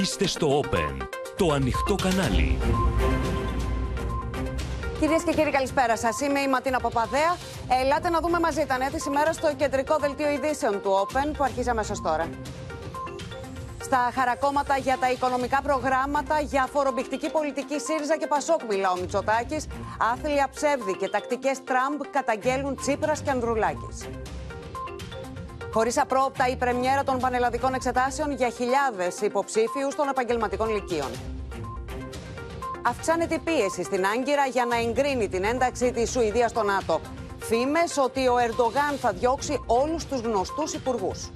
Είστε στο Open, το ανοιχτό κανάλι. Κυρίες και κύριοι, καλησπέρα σας. Είμαι η Ματίνα Παπαδέα. Ελάτε να δούμε μαζί τα νέα της ημέρας στο κεντρικό δελτίο ειδήσεων του Open που αρχίζει αμέσως τώρα. Στα χαρακόμματα για τα οικονομικά προγράμματα για φορομπηχτική πολιτική ΣΥΡΙΖΑ και ΠΑΣΟΚ μιλά ο Μητσοτάκης. Άθλια ψεύδι και τακτικές Τραμπ καταγγέλουν Τσίπρας και Ανδρουλάκης. Χωρίς απρόπτα η πρεμιέρα των πανελλαδικών εξετάσεων για χιλιάδες υποψήφιους των επαγγελματικών λυκείων. Αυξάνεται η πίεση στην Άγκυρα για να εγκρίνει την ένταξη της Σουηδίας στο ΝΑΤΟ. Φήμες ότι ο Ερντογάν θα διώξει όλους τους γνωστούς υπουργούς.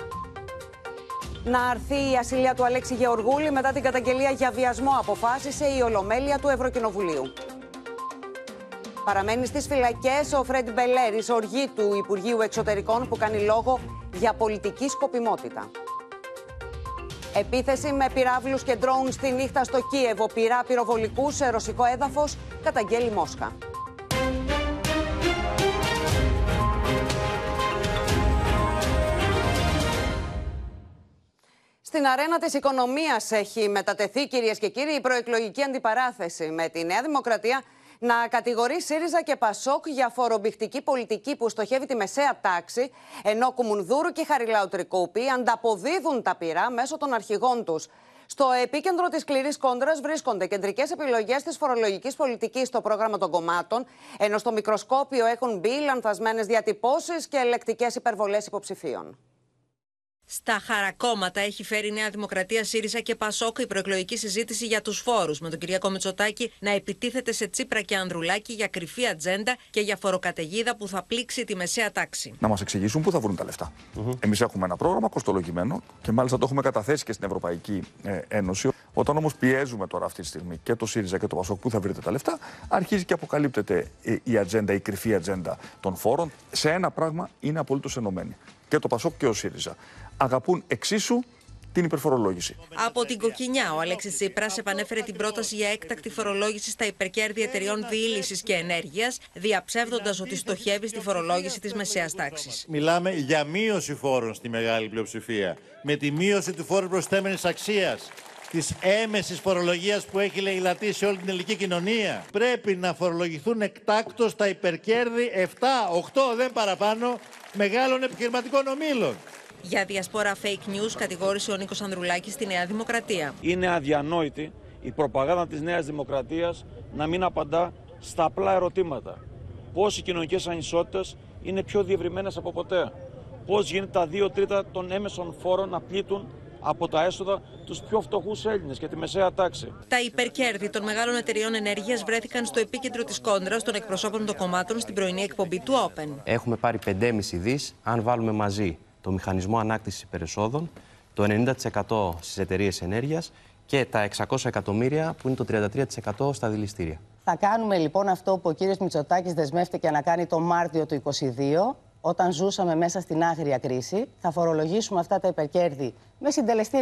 Να αρθεί η ασυλία του Αλέξη Γεωργούλη μετά την καταγγελία για βιασμό, αποφάσισε η Ολομέλεια του Ευρωκοινοβουλίου. Παραμένει στις φυλακές ο Φρέντ Μπελέρη, οργή του Υπουργείου Εξωτερικών, που κάνει λόγο για πολιτική σκοπιμότητα. Επίθεση με πυράβλους και ντρόουν στη νύχτα στο Κίεβο. Πυρά πυροβολικούς σε ρωσικό έδαφος, καταγγέλει Μόσχα. Στην αρένα της οικονομίας έχει μετατεθεί, κυρίες και κύριοι, η προεκλογική αντιπαράθεση με τη Νέα Δημοκρατία να κατηγορεί ΣΥΡΙΖΑ και ΠΑΣΟΚ για φορομπηχτική πολιτική που στοχεύει τη μεσαία τάξη, ενώ Κουμουνδούρου και Χαριλάου Τρικούπη ανταποδίδουν τα πυρά μέσω των αρχηγών τους. Στο επίκεντρο της σκληρής κόντρας βρίσκονται κεντρικές επιλογές της φορολογικής πολιτικής στο πρόγραμμα των κομμάτων, ενώ στο μικροσκόπιο έχουν μπει λανθασμένες διατυπώσεις και ελεκτικές υπερβολές υποψηφίων. Στα χαρακόμματα έχει φέρει η Νέα Δημοκρατία, ΣΥΡΙΖΑ και ΠΑΣΟΚ η προεκλογική συζήτηση για τους φόρους, με τον Κυριακό Μητσοτάκη να επιτίθεται σε Τσίπρα και Ανδρουλάκη για κρυφή ατζέντα και για φοροκαταιγίδα που θα πλήξει τη μεσαία τάξη. Να μας εξηγήσουν πού θα βρουν τα λεφτά. Mm-hmm. Εμείς έχουμε ένα πρόγραμμα κοστολογημένο και μάλιστα το έχουμε καταθέσει και στην Ευρωπαϊκή ε, Ένωση. Όταν όμως πιέζουμε τώρα αυτή τη στιγμή και το ΣΥΡΙΖΑ και το ΠΑΣΟΚ πού θα βρείτε τα λεφτά, αρχίζει και αποκαλύπτεται η ατζέντα, η κρυφή ατζέντα των φόρων. Σε ένα πράγμα είναι απολύτως ενωμένοι. Και το ΠΑΣΟΚ και ο ΣΥΡΙΖΑ αγαπούν εξίσου την υπερφορολόγηση. Από την Κοκκινιά, ο Αλέξης Τσίπρας επανέφερε την πρόταση για έκτακτη φορολόγηση στα υπερκέρδη εταιριών διήλυσης και ενέργειας, διαψεύδοντας ότι στοχεύει στη φορολόγηση της μεσαίας τάξης. Μιλάμε για μείωση φόρων στη μεγάλη πλειοψηφία. Με τη μείωση του φόρου προσθέμενης αξίας της έμεσης φορολογίας που έχει λαιλατεί σε όλη την ελληνική κοινωνία. Πρέπει να φορολογηθούν εκτάκτως τα υπερκέρδη 7, 8 δεν παραπάνω μεγάλων επιχειρηματικών ομήλων. Για διασπόρα fake news κατηγόρησε ο Νίκος Ανδρουλάκης στη Νέα Δημοκρατία. Είναι αδιανόητη η προπαγάνδα της Νέας Δημοκρατίας να μην απαντά στα απλά ερωτήματα. Πώς οι κοινωνικές ανισότητες είναι πιο διευρυμένες από ποτέ; Πώς γίνεται τα δύο τρίτα των έμεσων φόρων να πλήττουν από τα έσοδα τους πιο φτωχούς Έλληνες και τη μεσαία τάξη; Τα υπερκέρδη των μεγάλων εταιριών ενέργειας βρέθηκαν στο επίκεντρο της κόντρα των εκπροσώπων των κομμάτων στην πρωινή εκπομπή του Open. Έχουμε πάρει 5,5 δις αν βάλουμε μαζί το μηχανισμό ανάκτησης υπερεσόδων, το 90% στις εταιρείες ενέργειας και τα 600 εκατομμύρια που είναι το 33% στα δηληστήρια. Θα κάνουμε λοιπόν αυτό που ο κύριος Μητσοτάκης δεσμεύτηκε να κάνει το Μάρτιο του 2022, όταν ζούσαμε μέσα στην άγρια κρίση. Θα φορολογήσουμε αυτά τα υπερκέρδη με συντελεστή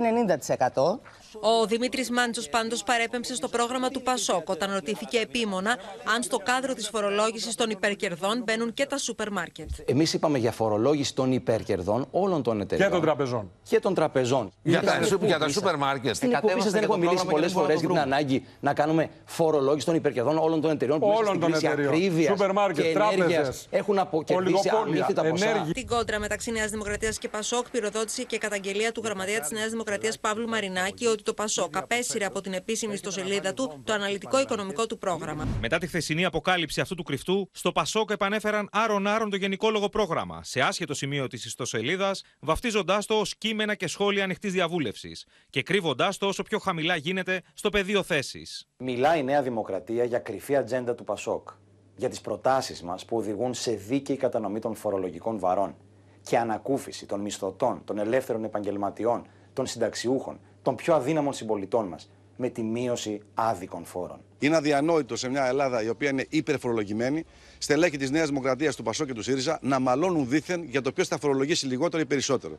90%. Ο Δημήτρης Μάντσος πάντως παρέπεμψε στο πρόγραμμα του Πασόκ όταν ρωτήθηκε επίμονα αν στο κάδρο της φορολόγησης των υπερκερδών μπαίνουν και τα σούπερ μάρκετ. Εμείς είπαμε για φορολόγηση των υπερκερδών όλων των εταιρεών. Και των τραπεζών. Και των τραπεζών. Για, τα, για τα σούπερ μάρκετ. Στην εκπομπή σας δεν έχω μιλήσει πολλές φορές για την ανάγκη να κάνουμε φορολόγηση των υπερκερδών όλων των εταιρεών που όλων των εταιρεών. Σούπερ μάρκετ, τράπεζες. Έχουν αποκερδίσει αμύθιτα ποσά. Την κόντρα μεταξύ Νέας Δημοκρατίας και Πασόκ πυροδότησε και καταγγελία του γραμματέα της Νέας Δημοκρατίας Παύλου Μαρινάκη ότι το Πασόκ απέσυρε από την επίσημη ιστοσελίδα του το αναλυτικό οικονομικό του πρόγραμμα. Μετά τη χθεσινή αποκάλυψη αυτού του κρυφτού, στο Πασόκ επανέφεραν άρον-άρον το γενικόλογο πρόγραμμα, σε άσχετο σημείο της ιστοσελίδας, βαφτίζοντάς το ως κείμενα και σχόλια ανοιχτής διαβούλευσης και κρύβοντάς το όσο πιο χαμηλά γίνεται στο πεδίο θέσης. Μιλάει η Νέα Δημοκρατία για κρυφή ατζέντα του Πασόκ. Για τις προτάσεις μας που οδηγούν σε δίκαιη κατανομή των φορολογικών βαρών και ανακούφιση των μισθωτών, των ελεύθερων επαγγελματιών, των συνταξιούχων, των πιο αδύναμων συμπολιτών μας, με τη μείωση άδικων φόρων. Είναι αδιανόητο σε μια Ελλάδα η οποία είναι υπερφορολογημένη, στελέχη της Νέας Δημοκρατίας, του Πασό και του ΣΥΡΙΖΑ να μαλώνουν δήθεν για το ποιος θα φορολογήσει λιγότερο ή περισσότερο.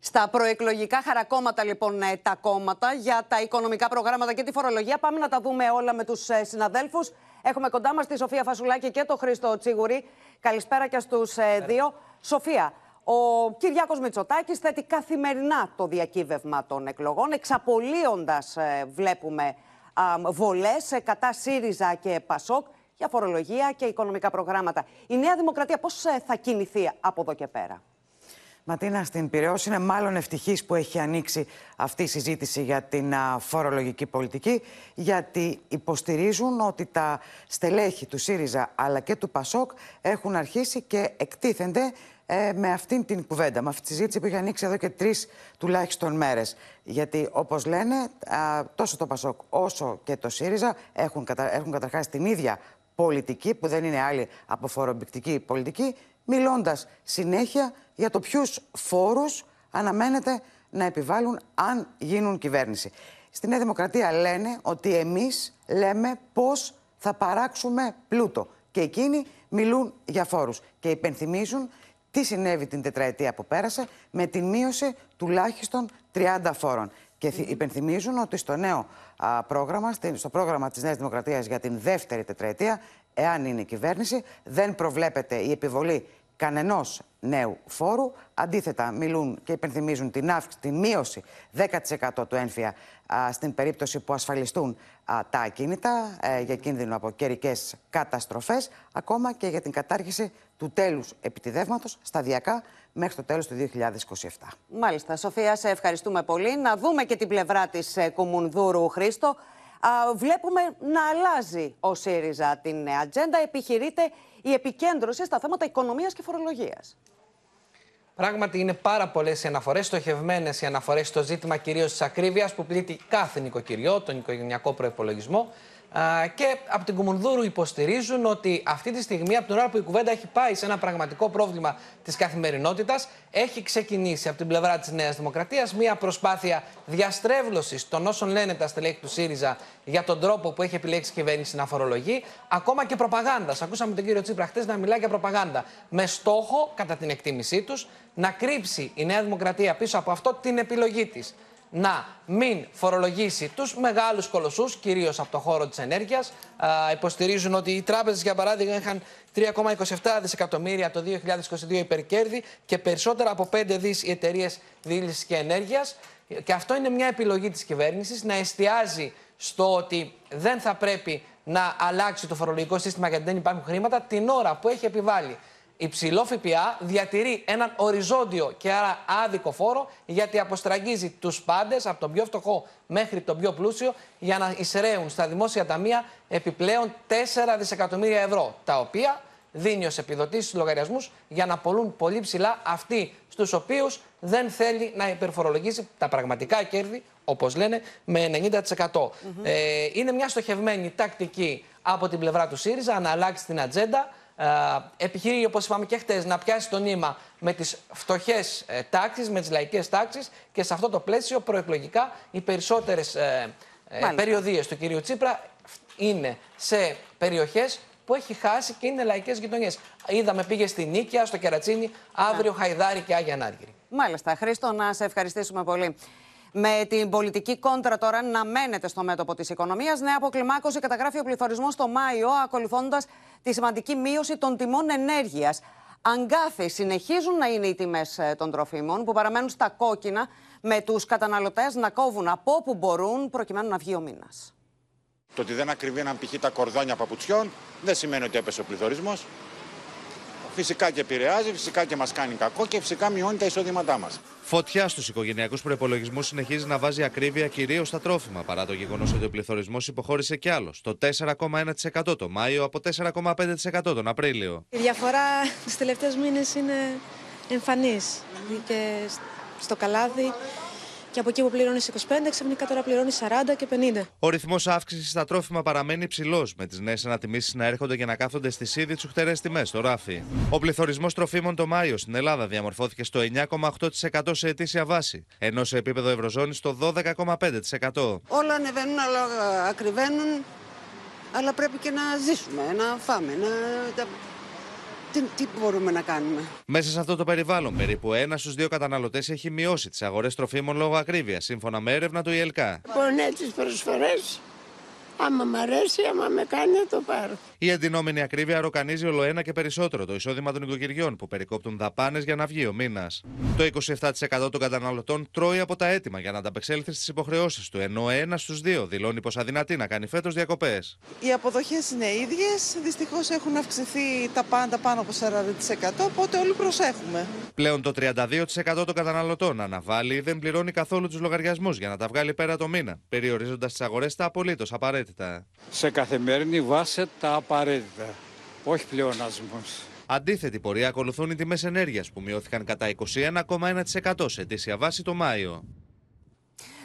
Στα προεκλογικά χαρακόμματα, λοιπόν, ε, τα κόμματα για τα οικονομικά προγράμματα και τη φορολογία. Πάμε να τα δούμε όλα με τους ε, συναδέλφους. Έχουμε κοντά μας τη Σοφία Φασουλάκη και τον Χρήστο Τσίγουρη. Καλησπέρα και στους ε, δύο. Σοφία, Ο Κυριάκος Μητσοτάκης θέτει καθημερινά το διακύβευμα των εκλογών, εξαπολύοντας, ε, βλέπουμε, βολές ε, κατά ΣΥΡΙΖΑ και ΠΑΣΟΚ για φορολογία και οικονομικά προγράμματα. Η Νέα Δημοκρατία πώς ε, θα κινηθεί από εδώ και πέρα; Ματίνα, στην Πυραιός είναι μάλλον ευτυχής που έχει ανοίξει αυτή η συζήτηση για την φορολογική πολιτική, γιατί υποστηρίζουν ότι τα στελέχη του ΣΥΡΙΖΑ αλλά και του ΠΑΣΟΚ έχουν αρχίσει και εκτίθενται ε, με αυτήν την κουβέντα, με αυτή τη συζήτηση που έχει ανοίξει εδώ και τρεις τουλάχιστον μέρες. Γιατί, όπως λένε, τόσο το Πασόκ όσο και το ΣΥΡΙΖΑ έχουν, κατα... έχουν καταρχάς την ίδια πολιτική, που δεν είναι άλλη από φορομπηκτική πολιτική, μιλώντας συνέχεια για το ποιους φόρους αναμένεται να επιβάλλουν αν γίνουν κυβέρνηση. Στην Νέα Δημοκρατία λένε ότι εμείς λέμε πώς θα παράξουμε πλούτο. Και εκείνοι μιλούν για φόρους και υπενθυμίζουν τι συνέβη την τετραετία που πέρασε με την μείωση τουλάχιστον 30 φόρων. Και υπενθυμίζουν ότι στο νέο πρόγραμμα, στο πρόγραμμα της Νέας Δημοκρατίας για την δεύτερη τετραετία, εάν είναι κυβέρνηση, δεν προβλέπεται η επιβολή κανενός νέου φόρου. Αντίθετα, μιλούν και υπενθυμίζουν την, αύξηση, την μείωση 10% του ένφια στην περίπτωση που ασφαλιστούν τα ακίνητα ε, για κίνδυνο από καιρικές καταστροφές, ακόμα και για την κατάργηση του τέλους επιτιδεύματος σταδιακά μέχρι το τέλος του 2027. Μάλιστα. Σοφία, σε ευχαριστούμε πολύ. Να δούμε και την πλευρά της ε, Κουμουνδούρου Χρήστο. βλέπουμε να αλλάζει ο ΣΥΡΙΖΑ την ατζέντα. Επιχειρείται η επικέντρωση στα θέματα οικονομίας και φορολογίας. Πράγματι, είναι πάρα πολλές οι αναφορές, στοχευμένες οι αναφορές στο ζήτημα κυρίως της ακρίβειας που πλήττει κάθε νοικοκυριό, τον οικογενειακό προπολογισμό. Και από την Κουμουνδούρου υποστηρίζουν ότι αυτή τη στιγμή, από την ώρα που η κουβέντα έχει πάει σε ένα πραγματικό πρόβλημα της καθημερινότητας, έχει ξεκινήσει από την πλευρά της Νέας Δημοκρατίας μια προσπάθεια διαστρέβλωσης των όσων λένε τα στελέχη του ΣΥΡΙΖΑ για τον τρόπο που έχει επιλέξει η κυβέρνηση να φορολογεί, ακόμα και προπαγάνδας. Ακούσαμε τον κύριο Τσίπρα χτες να μιλάει για προπαγάνδα. Με στόχο, κατά την εκτίμησή τους, να κρύψει η Νέα Δημοκρατία πίσω από αυτό την επιλογή της να μην φορολογήσει τους μεγάλους κολοσσούς, κυρίως από το χώρο της ενέργειας. υποστηρίζουν ότι οι τράπεζες, για παράδειγμα, είχαν 3,27 δισεκατομμύρια το 2022 υπερκέρδη και περισσότερα από 5 δις οι εταιρείες διήλυσης και ενέργειας. Και αυτό είναι μια επιλογή της κυβέρνησης, να εστιάζει στο ότι δεν θα πρέπει να αλλάξει το φορολογικό σύστημα γιατί δεν υπάρχουν χρήματα την ώρα που έχει επιβάλει υψηλό ΦΠΑ διατηρεί έναν οριζόντιο και άρα άδικο φόρο γιατί αποστραγγίζει τους πάντες από τον πιο φτωχό μέχρι τον πιο πλούσιο για να εισραίουν στα δημόσια ταμεία επιπλέον 4 δισεκατομμύρια ευρώ. Τα οποία δίνει ως επιδοτήσεις στους λογαριασμούς για να πολλούν πολύ ψηλά αυτοί στους οποίους δεν θέλει να υπερφορολογήσει τα πραγματικά κέρδη, όπως λένε, με 90%. Ε, είναι μια στοχευμένη τακτική από την πλευρά του ΣΥΡΙΖΑ να αλλάξει την ατζέντα ε, επιχειρεί, όπως είπαμε και χτες, να πιάσει το νήμα με τις φτωχές ε, τάξεις, με τις λαϊκές τάξεις και σε αυτό το πλαίσιο προεκλογικά οι περισσότερες ε, ε περιοδίες του κυρίου Τσίπρα είναι σε περιοχές που έχει χάσει και είναι λαϊκές γειτονιές. Είδαμε, πήγε στη Νίκαια, στο Κερατσίνη, αύριο Χαϊδάρι και Άγια Νάργυρη. Μάλιστα. Χρήστο, να σε ευχαριστήσουμε πολύ. Με την πολιτική κόντρα τώρα να μένετε στο μέτωπο της οικονομίας, νέα αποκλιμάκωση καταγράφει ο πληθωρισμός το Μάιο, ακολουθώντας τη σημαντική μείωση των τιμών ενέργειας. Αγκάθι συνεχίζουν να είναι οι τιμές ε, των τροφίμων που παραμένουν στα κόκκινα, με τους καταναλωτές να κόβουν από όπου μπορούν προκειμένου να βγει ο μήνας. Το ότι δεν ακριβήναν π.χ. τα κορδόνια παπουτσιών δεν σημαίνει ότι έπεσε ο πληθωρισμός. Φυσικά και επηρεάζει, φυσικά και μας κάνει κακό και φυσικά μειώνει τα εισόδηματά μας. Φωτιά στους οικογενειακούς προπολογισμού συνεχίζει να βάζει ακρίβεια κυρίως στα τρόφιμα, παρά το γεγονός ότι ο πληθωρισμός υποχώρησε κι άλλο, στο 4,1% το Μάιο από 4,5% τον Απρίλιο. Η διαφορά του τελευταίου μήνες είναι εμφανής. Και στο καλάδι και από εκεί που πληρώνεις 25, ξαφνικά τώρα πληρώνεις 40 και 50. Ο ρυθμός αύξησης στα τρόφιμα παραμένει υψηλός, με τις νέες ανατιμήσεις να έρχονται και να κάθονται στις ήδη τσουχτερές τιμές στο ράφι. Ο πληθωρισμός τροφίμων το Μάιο στην Ελλάδα διαμορφώθηκε στο 9,8% σε ετήσια βάση, ενώ σε επίπεδο Ευρωζώνης στο 12,5%. Όλα ανεβαίνουν, αλλά ακριβένουν, αλλά πρέπει και να ζήσουμε, να φάμε, να τι, τι μπορούμε να κάνουμε; Μέσα σε αυτό το περιβάλλον, περίπου ένα στους δύο καταναλωτές έχει μειώσει τις αγορές τροφίμων λόγω ακρίβειας, σύμφωνα με έρευνα του ΙΕΛΚΑ. Λοιπόν, τις προσφορές Άμα μ' αρέσει, άμα με κάνει, θα το πάρω. Η εντυνόμενη ακρίβεια ροκανίζει όλο ένα και περισσότερο το εισόδημα των οικογενειών που περικόπτουν δαπάνες για να βγει ο μήνας. Το 27% των καταναλωτών τρώει από τα έτοιμα για να ανταπεξέλθει στις υποχρεώσεις του, ενώ ένας στους δύο δηλώνει πως αδυνατεί να κάνει φέτος διακοπές. Οι αποδοχές είναι ίδιες. Δυστυχώς έχουν αυξηθεί τα πάντα πάνω από 40%, οπότε όλοι προσέχουμε. Πλέον το 32% των καταναλωτών αναβάλει ή δεν πληρώνει καθόλου τους λογαριασμούς για να τα βγάλει πέρα το μήνα, περιορίζοντας τις αγορές τα απολύτως απαραίτητα. Σε καθημερινή βάση τα απαραίτητα, όχι πλεονασμού. Αντίθετη πορεία ακολουθούν οι τιμές ενέργειας που μειώθηκαν κατά 21,1% σε αιτήσια βάση το Μάιο.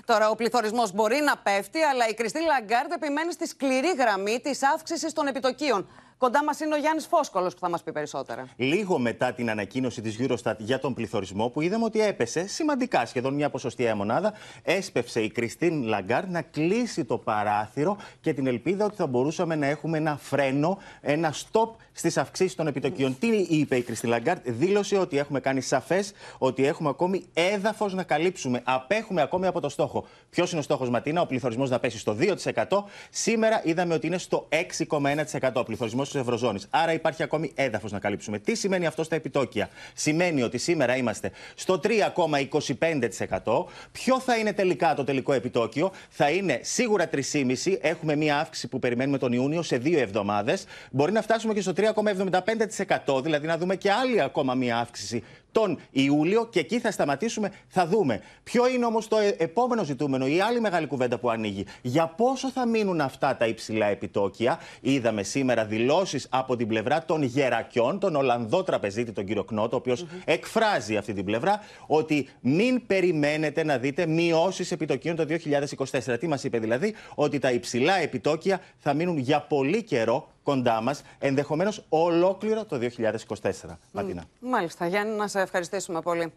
Τώρα, ο πληθωρισμός μπορεί να πέφτει, αλλά η Κριστίν Λαγκάρντ επιμένει στη σκληρή γραμμή της αύξησης των επιτοκίων. Κοντά μας είναι ο Γιάννης Φόσκολος που θα μας πει περισσότερα. Λίγο μετά την ανακοίνωση της Eurostat για τον πληθωρισμό, που είδαμε ότι έπεσε σημαντικά, σχεδόν μια ποσοστιαία μονάδα, έσπευσε η Κριστίν Λαγκάρ να κλείσει το παράθυρο και την ελπίδα ότι θα μπορούσαμε να έχουμε ένα φρένο, ένα stop στις αυξήσεις των επιτοκίων. Τι είπε η Κριστίν Λαγκάρ, δήλωσε ότι έχουμε κάνει σαφές ότι έχουμε ακόμη έδαφος να καλύψουμε. Απέχουμε ακόμη από το στόχο. Ποιος είναι ο στόχος, Ματίνα, ο πληθωρισμός να πέσει στο 2%. Σήμερα είδαμε ότι είναι στο 6,1% ο πληθωρισμός της Ευρωζώνης. Άρα υπάρχει ακόμη έδαφος να καλύψουμε. Τι σημαίνει αυτό στα επιτόκια; Σημαίνει ότι σήμερα είμαστε στο 3,25%. Ποιο θα είναι τελικά το τελικό επιτόκιο; Θα είναι σίγουρα 3,5%. Έχουμε μία αύξηση που περιμένουμε τον Ιούνιο σε δύο εβδομάδες. Μπορεί να φτάσουμε και στο 3,75%. Δηλαδή να δούμε και άλλη ακόμα μία αύξηση τον Ιούλιο και εκεί θα σταματήσουμε, θα δούμε. Ποιο είναι όμως το ε- επόμενο ζητούμενο, η άλλη μεγάλη κουβέντα που ανοίγει. Για πόσο θα μείνουν αυτά τα υψηλά επιτόκια. Είδαμε σήμερα δηλώσεις από την πλευρά των γερακιών, τον Ολλανδό τραπεζίτη, τον κύριο Κνότο, ο οποιο εκφράζει αυτή την πλευρά, ότι μην περιμένετε να δείτε μειώσεις επιτοκίων το 2024. Τι μας είπε δηλαδή, ότι τα υψηλά επιτόκια θα μείνουν για πολύ καιρό κοντά μας, ενδεχομένως ολόκληρο το 2024. Ματίνα. Μάλιστα, Γιάννη, να σε ευχαριστήσουμε πολύ.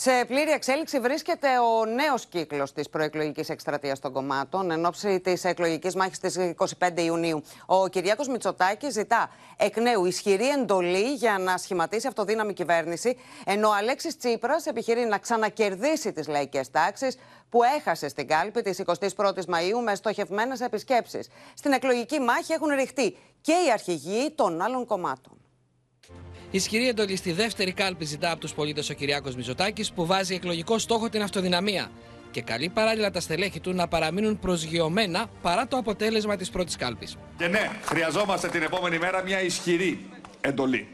Σε πλήρη εξέλιξη βρίσκεται ο νέος κύκλος της προεκλογικής εκστρατείας των κομμάτων εν ώψη της εκλογικής μάχης της 25 Ιουνίου. Ο Κυριάκος Μητσοτάκης ζητά εκ νέου ισχυρή εντολή για να σχηματίσει αυτοδύναμη κυβέρνηση, ενώ ο Αλέξης Τσίπρας επιχειρεί να ξανακερδίσει τις λαϊκές τάξεις που έχασε στην κάλπη της 21η Μαου με στοχευμένες επισκέψεις. Στην εκλογική μάχη έχουν ρηχτεί και οι αρχηγοί των άλλων κομμάτων. Ισχυρή εντολή στη δεύτερη κάλπη ζητά από τους πολίτες ο Κυριάκος Μητσοτάκη που βάζει εκλογικό στόχο την αυτοδυναμία και καλεί παράλληλα τα στελέχη του να παραμείνουν προσγειωμένα παρά το αποτέλεσμα της πρώτης κάλπης. Και ναι, χρειαζόμαστε την επόμενη μέρα μια ισχυρή εντολή.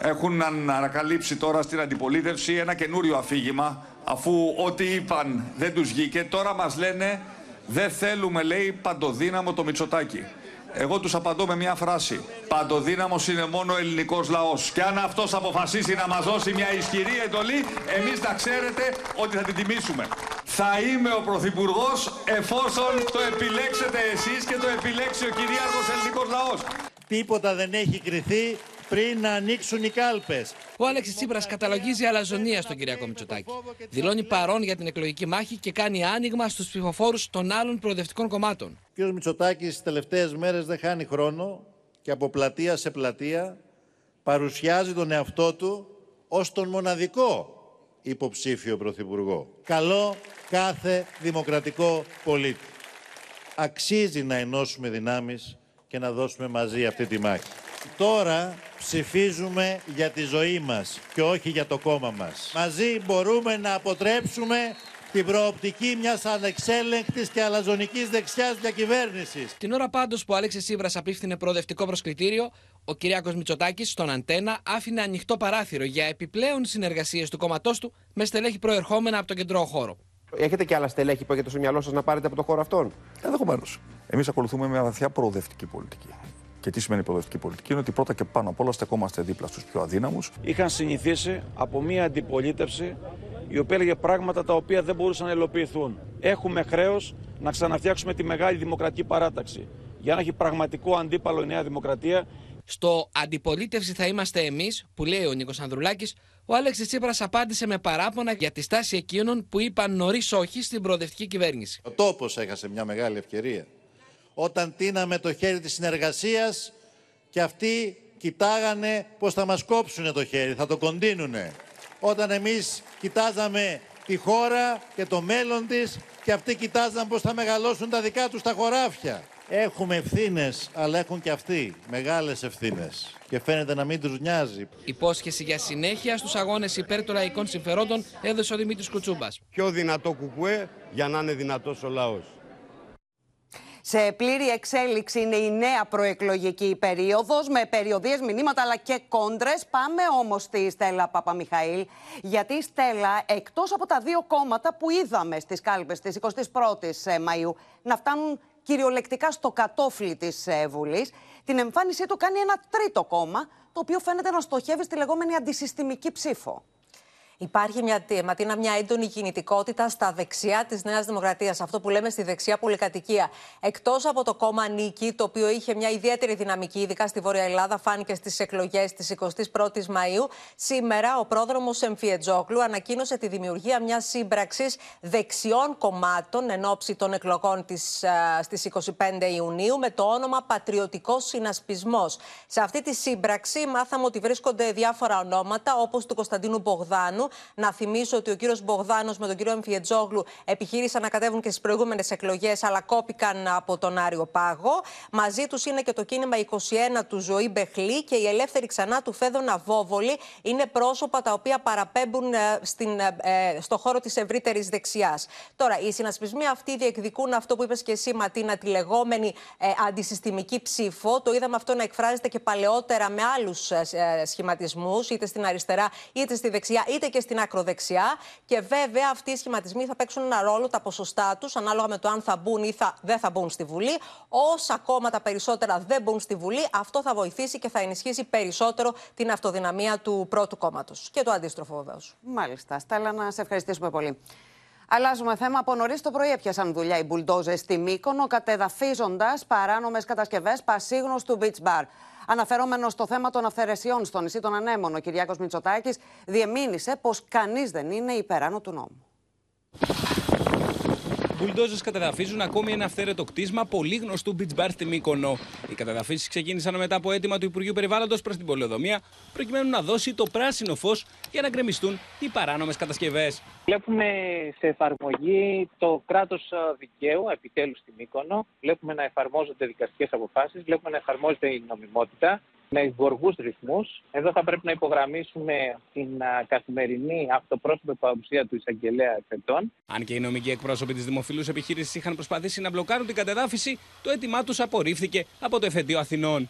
Έχουν ανακαλύψει τώρα στην αντιπολίτευση ένα καινούριο αφήγημα, αφού ό,τι είπαν δεν τους βγήκε, τώρα μας λένε δεν θέλουμε, λέει, παντοδύναμο το Μητσοτάκι. Εγώ τους απαντώ με μια φράση. Παντοδύναμος είναι μόνο ο ελληνικός λαός. Και αν αυτός αποφασίσει να μας δώσει μια ισχυρή εντολή, εμείς να ξέρετε ότι θα την τιμήσουμε. Θα είμαι ο Πρωθυπουργός εφόσον το επιλέξετε εσείς και το επιλέξει ο κυρίαρχος ελληνικός λαός. Τίποτα δεν έχει κρυθεί πριν να ανοίξουν οι κάλπες. Ο Άλεξη Τσίπρας καταλογίζει αλαζονία στον Κυριακό Μητσοτάκη. Δηλώνει παρόν για την εκλογική μάχη και κάνει άνοιγμα στους ψηφοφόρους των άλλων προοδευτικών κομμάτων. Ο κ. Μητσοτάκης τις τελευταίες μέρες δεν χάνει χρόνο και από πλατεία σε πλατεία παρουσιάζει τον εαυτό του ως τον μοναδικό υποψήφιο πρωθυπουργό. Καλό κάθε δημοκρατικό πολίτη. Αξίζει να ενώσουμε δυνάμεις και να δώσουμε μαζί αυτή τη μάχη. Τώρα ψηφίζουμε για τη ζωή μας και όχι για το κόμμα μας. Μαζί μπορούμε να αποτρέψουμε την προοπτική μιας ανεξέλεγκτης και αλαζονικής δεξιάς διακυβέρνησης. Την ώρα πάντως που ο Άλεξη Σίβρας απίφθινε προοδευτικό προσκλητήριο, ο Κυριάκος Μητσοτάκης στον Αντένα άφηνε ανοιχτό παράθυρο για επιπλέον συνεργασίες του κόμματός του με στελέχη προερχόμενα από τον κεντρό χώρο. Έχετε και άλλα στελέχη που έχετε στο μυαλό σας να πάρετε από το χώρο αυτόν; Ενδεχομένως. Εμείς ακολουθούμε μια βαθιά προοδευτική πολιτική. Και τι σημαίνει προοδευτική πολιτική, είναι ότι πρώτα και πάνω απ' όλα στεκόμαστε δίπλα στους πιο αδύναμους. Είχαν συνηθίσει από μια αντιπολίτευση η οποία έλεγε πράγματα τα οποία δεν μπορούσαν να υλοποιηθούν. Έχουμε χρέος να ξαναφτιάξουμε τη μεγάλη δημοκρατική παράταξη. Για να έχει πραγματικό αντίπαλο η Νέα Δημοκρατία. Στο αντιπολίτευση θα είμαστε εμείς, που λέει ο Νίκος Ανδρουλάκης, ο Άλεξης Τσίπρας απάντησε με παράπονα για τη στάση εκείνων που είπαν νωρίς όχι στην προοδευτική κυβέρνηση. Ο τόπος έχασε μια μεγάλη ευκαιρία. Όταν τίναμε το χέρι της συνεργασίας και αυτοί κοιτάγανε πώς θα μας κόψουνε το χέρι, θα το κοντίνουνε. Όταν εμείς κοιτάζαμε τη χώρα και το μέλλον της και αυτοί κοιτάζαν πώς θα μεγαλώσουν τα δικά τους τα χωράφια. Έχουμε ευθύνες, αλλά έχουν και αυτοί μεγάλες ευθύνες. Και φαίνεται να μην τους νοιάζει. Υπόσχεση για συνέχεια στους αγώνες υπέρ των λαϊκών συμφερόντων έδωσε ο Δημήτρης Κουτσούμπας. Πιο δυνατό κουκουέ για να είναι δυνατός ο λαός. Σε πλήρη εξέλιξη είναι η νέα προεκλογική περίοδος με περιοδίες, μηνύματα αλλά και κόντρες. Πάμε όμως στη Στέλλα Παπαμιχαήλ, γιατί η Στέλλα εκτός από τα δύο κόμματα που είδαμε στις κάλπες της 21ης Μαΐου να φτάνουν κυριολεκτικά στο κατόφλι της ε, Βουλής, την εμφάνισή του κάνει ένα τρίτο κόμμα, το οποίο φαίνεται να στοχεύει στη λεγόμενη αντισυστημική ψήφο. Υπάρχει μια, Ματίνα, μια έντονη κινητικότητα στα δεξιά της Νέας Δημοκρατίας. Αυτό που λέμε στη δεξιά πολυκατοικία. Εκτός από το κόμμα Νίκη, το οποίο είχε μια ιδιαίτερη δυναμική, ειδικά στη Βόρεια Ελλάδα, φάνηκε στις εκλογές της 21η Μαου. Σήμερα ο πρόδρομος Εμφιετζόκλου ανακοίνωσε τη δημιουργία μιας σύμπραξης δεξιών κομμάτων εν ώψη των εκλογών στις 25 Ιουνίου με το όνομα Πατριωτικός Συνασπισμός. Σε αυτή τη σύμπραξη μάθαμε ότι βρίσκονται διάφορα ονόματα, όπως του Κωνσταντίνου Μπογδάνου να θυμίσω ότι ο κύριος Μπογδάνος με τον κύριο Εμφιετζόγλου επιχείρησαν να κατέβουν και στις προηγούμενες εκλογές, αλλά κόπηκαν από τον Άριο Πάγο. Μαζί τους είναι και το κίνημα 21 του Ζωή Μπεχλή και η ελεύθερη ξανά του Φέδωνα Βόβολη. Είναι πρόσωπα τα οποία παραπέμπουν ε, στην, ε, ε, στο χώρο της ευρύτερης δεξιάς. Τώρα, οι συνασπισμοί αυτοί διεκδικούν αυτό που είπες και εσύ, Ματίνα, τη λεγόμενη ε, αντισυστημική ψήφο. Το είδαμε αυτό να εκφράζεται και παλαιότερα με άλλους ε, σχηματισμούς, είτε στην αριστερά, είτε στη δεξιά, είτε και στην ακροδεξιά. Και βέβαια αυτοί οι σχηματισμοί θα παίξουν ένα ρόλο τα ποσοστά τους, ανάλογα με το αν θα μπουν ή θα, δεν θα μπουν στη Βουλή. Όσα κόμματα περισσότερα δεν μπουν στη Βουλή, αυτό θα βοηθήσει και θα ενισχύσει περισσότερο την αυτοδυναμία του πρώτου κόμματος. Και το αντίστροφο βεβαίως. Μάλιστα. Στέλλα, να σε ευχαριστήσουμε πολύ. Αλλάζουμε θέμα. Από νωρίς το πρωί έπιασαν δουλειά οι μπουλντόζες στη Μύκονο, κατεδαφίζοντας παράνομες κατασκευές πασίγνωστου beach bar. Αναφερόμενος στο θέμα των αυθαιρεσιών στο νησί των Ανέμων, ο Κυριάκος Μητσοτάκης διεμήνυσε πως κανείς δεν είναι υπεράνω του νόμου. Μπουλντόζες καταδαφίζουν ακόμη ένα αυθαίρετο κτίσμα πολύ γνωστού beach bar στη Μύκονο. Οι καταδαφίσεις ξεκίνησαν μετά από αίτημα του Υπουργείου Περιβάλλοντος προς την πολεοδομία, προκειμένου να δώσει το πράσινο φως για να γκρεμιστούν οι παράνομες κατασκευές. Βλέπουμε σε εφαρμογή το κράτος δικαίου επιτέλους στη Μύκονο. Βλέπουμε να εφαρμόζονται δικαστικές αποφάσεις, βλέπουμε να εφαρμόζεται η νομιμότητα με γοργούς ρυθμούς. Εδώ θα πρέπει να υπογραμμίσουμε την καθημερινή αυτοπρόσωπη παρουσία του εισαγγελέα εφετών. Αν και οι νομικοί εκπρόσωποι της δημοφιλούς επιχείρησης είχαν προσπαθήσει να μπλοκάρουν την κατεδάφιση, το αίτημά τους απορρίφθηκε από το Εφετείο Αθηνών.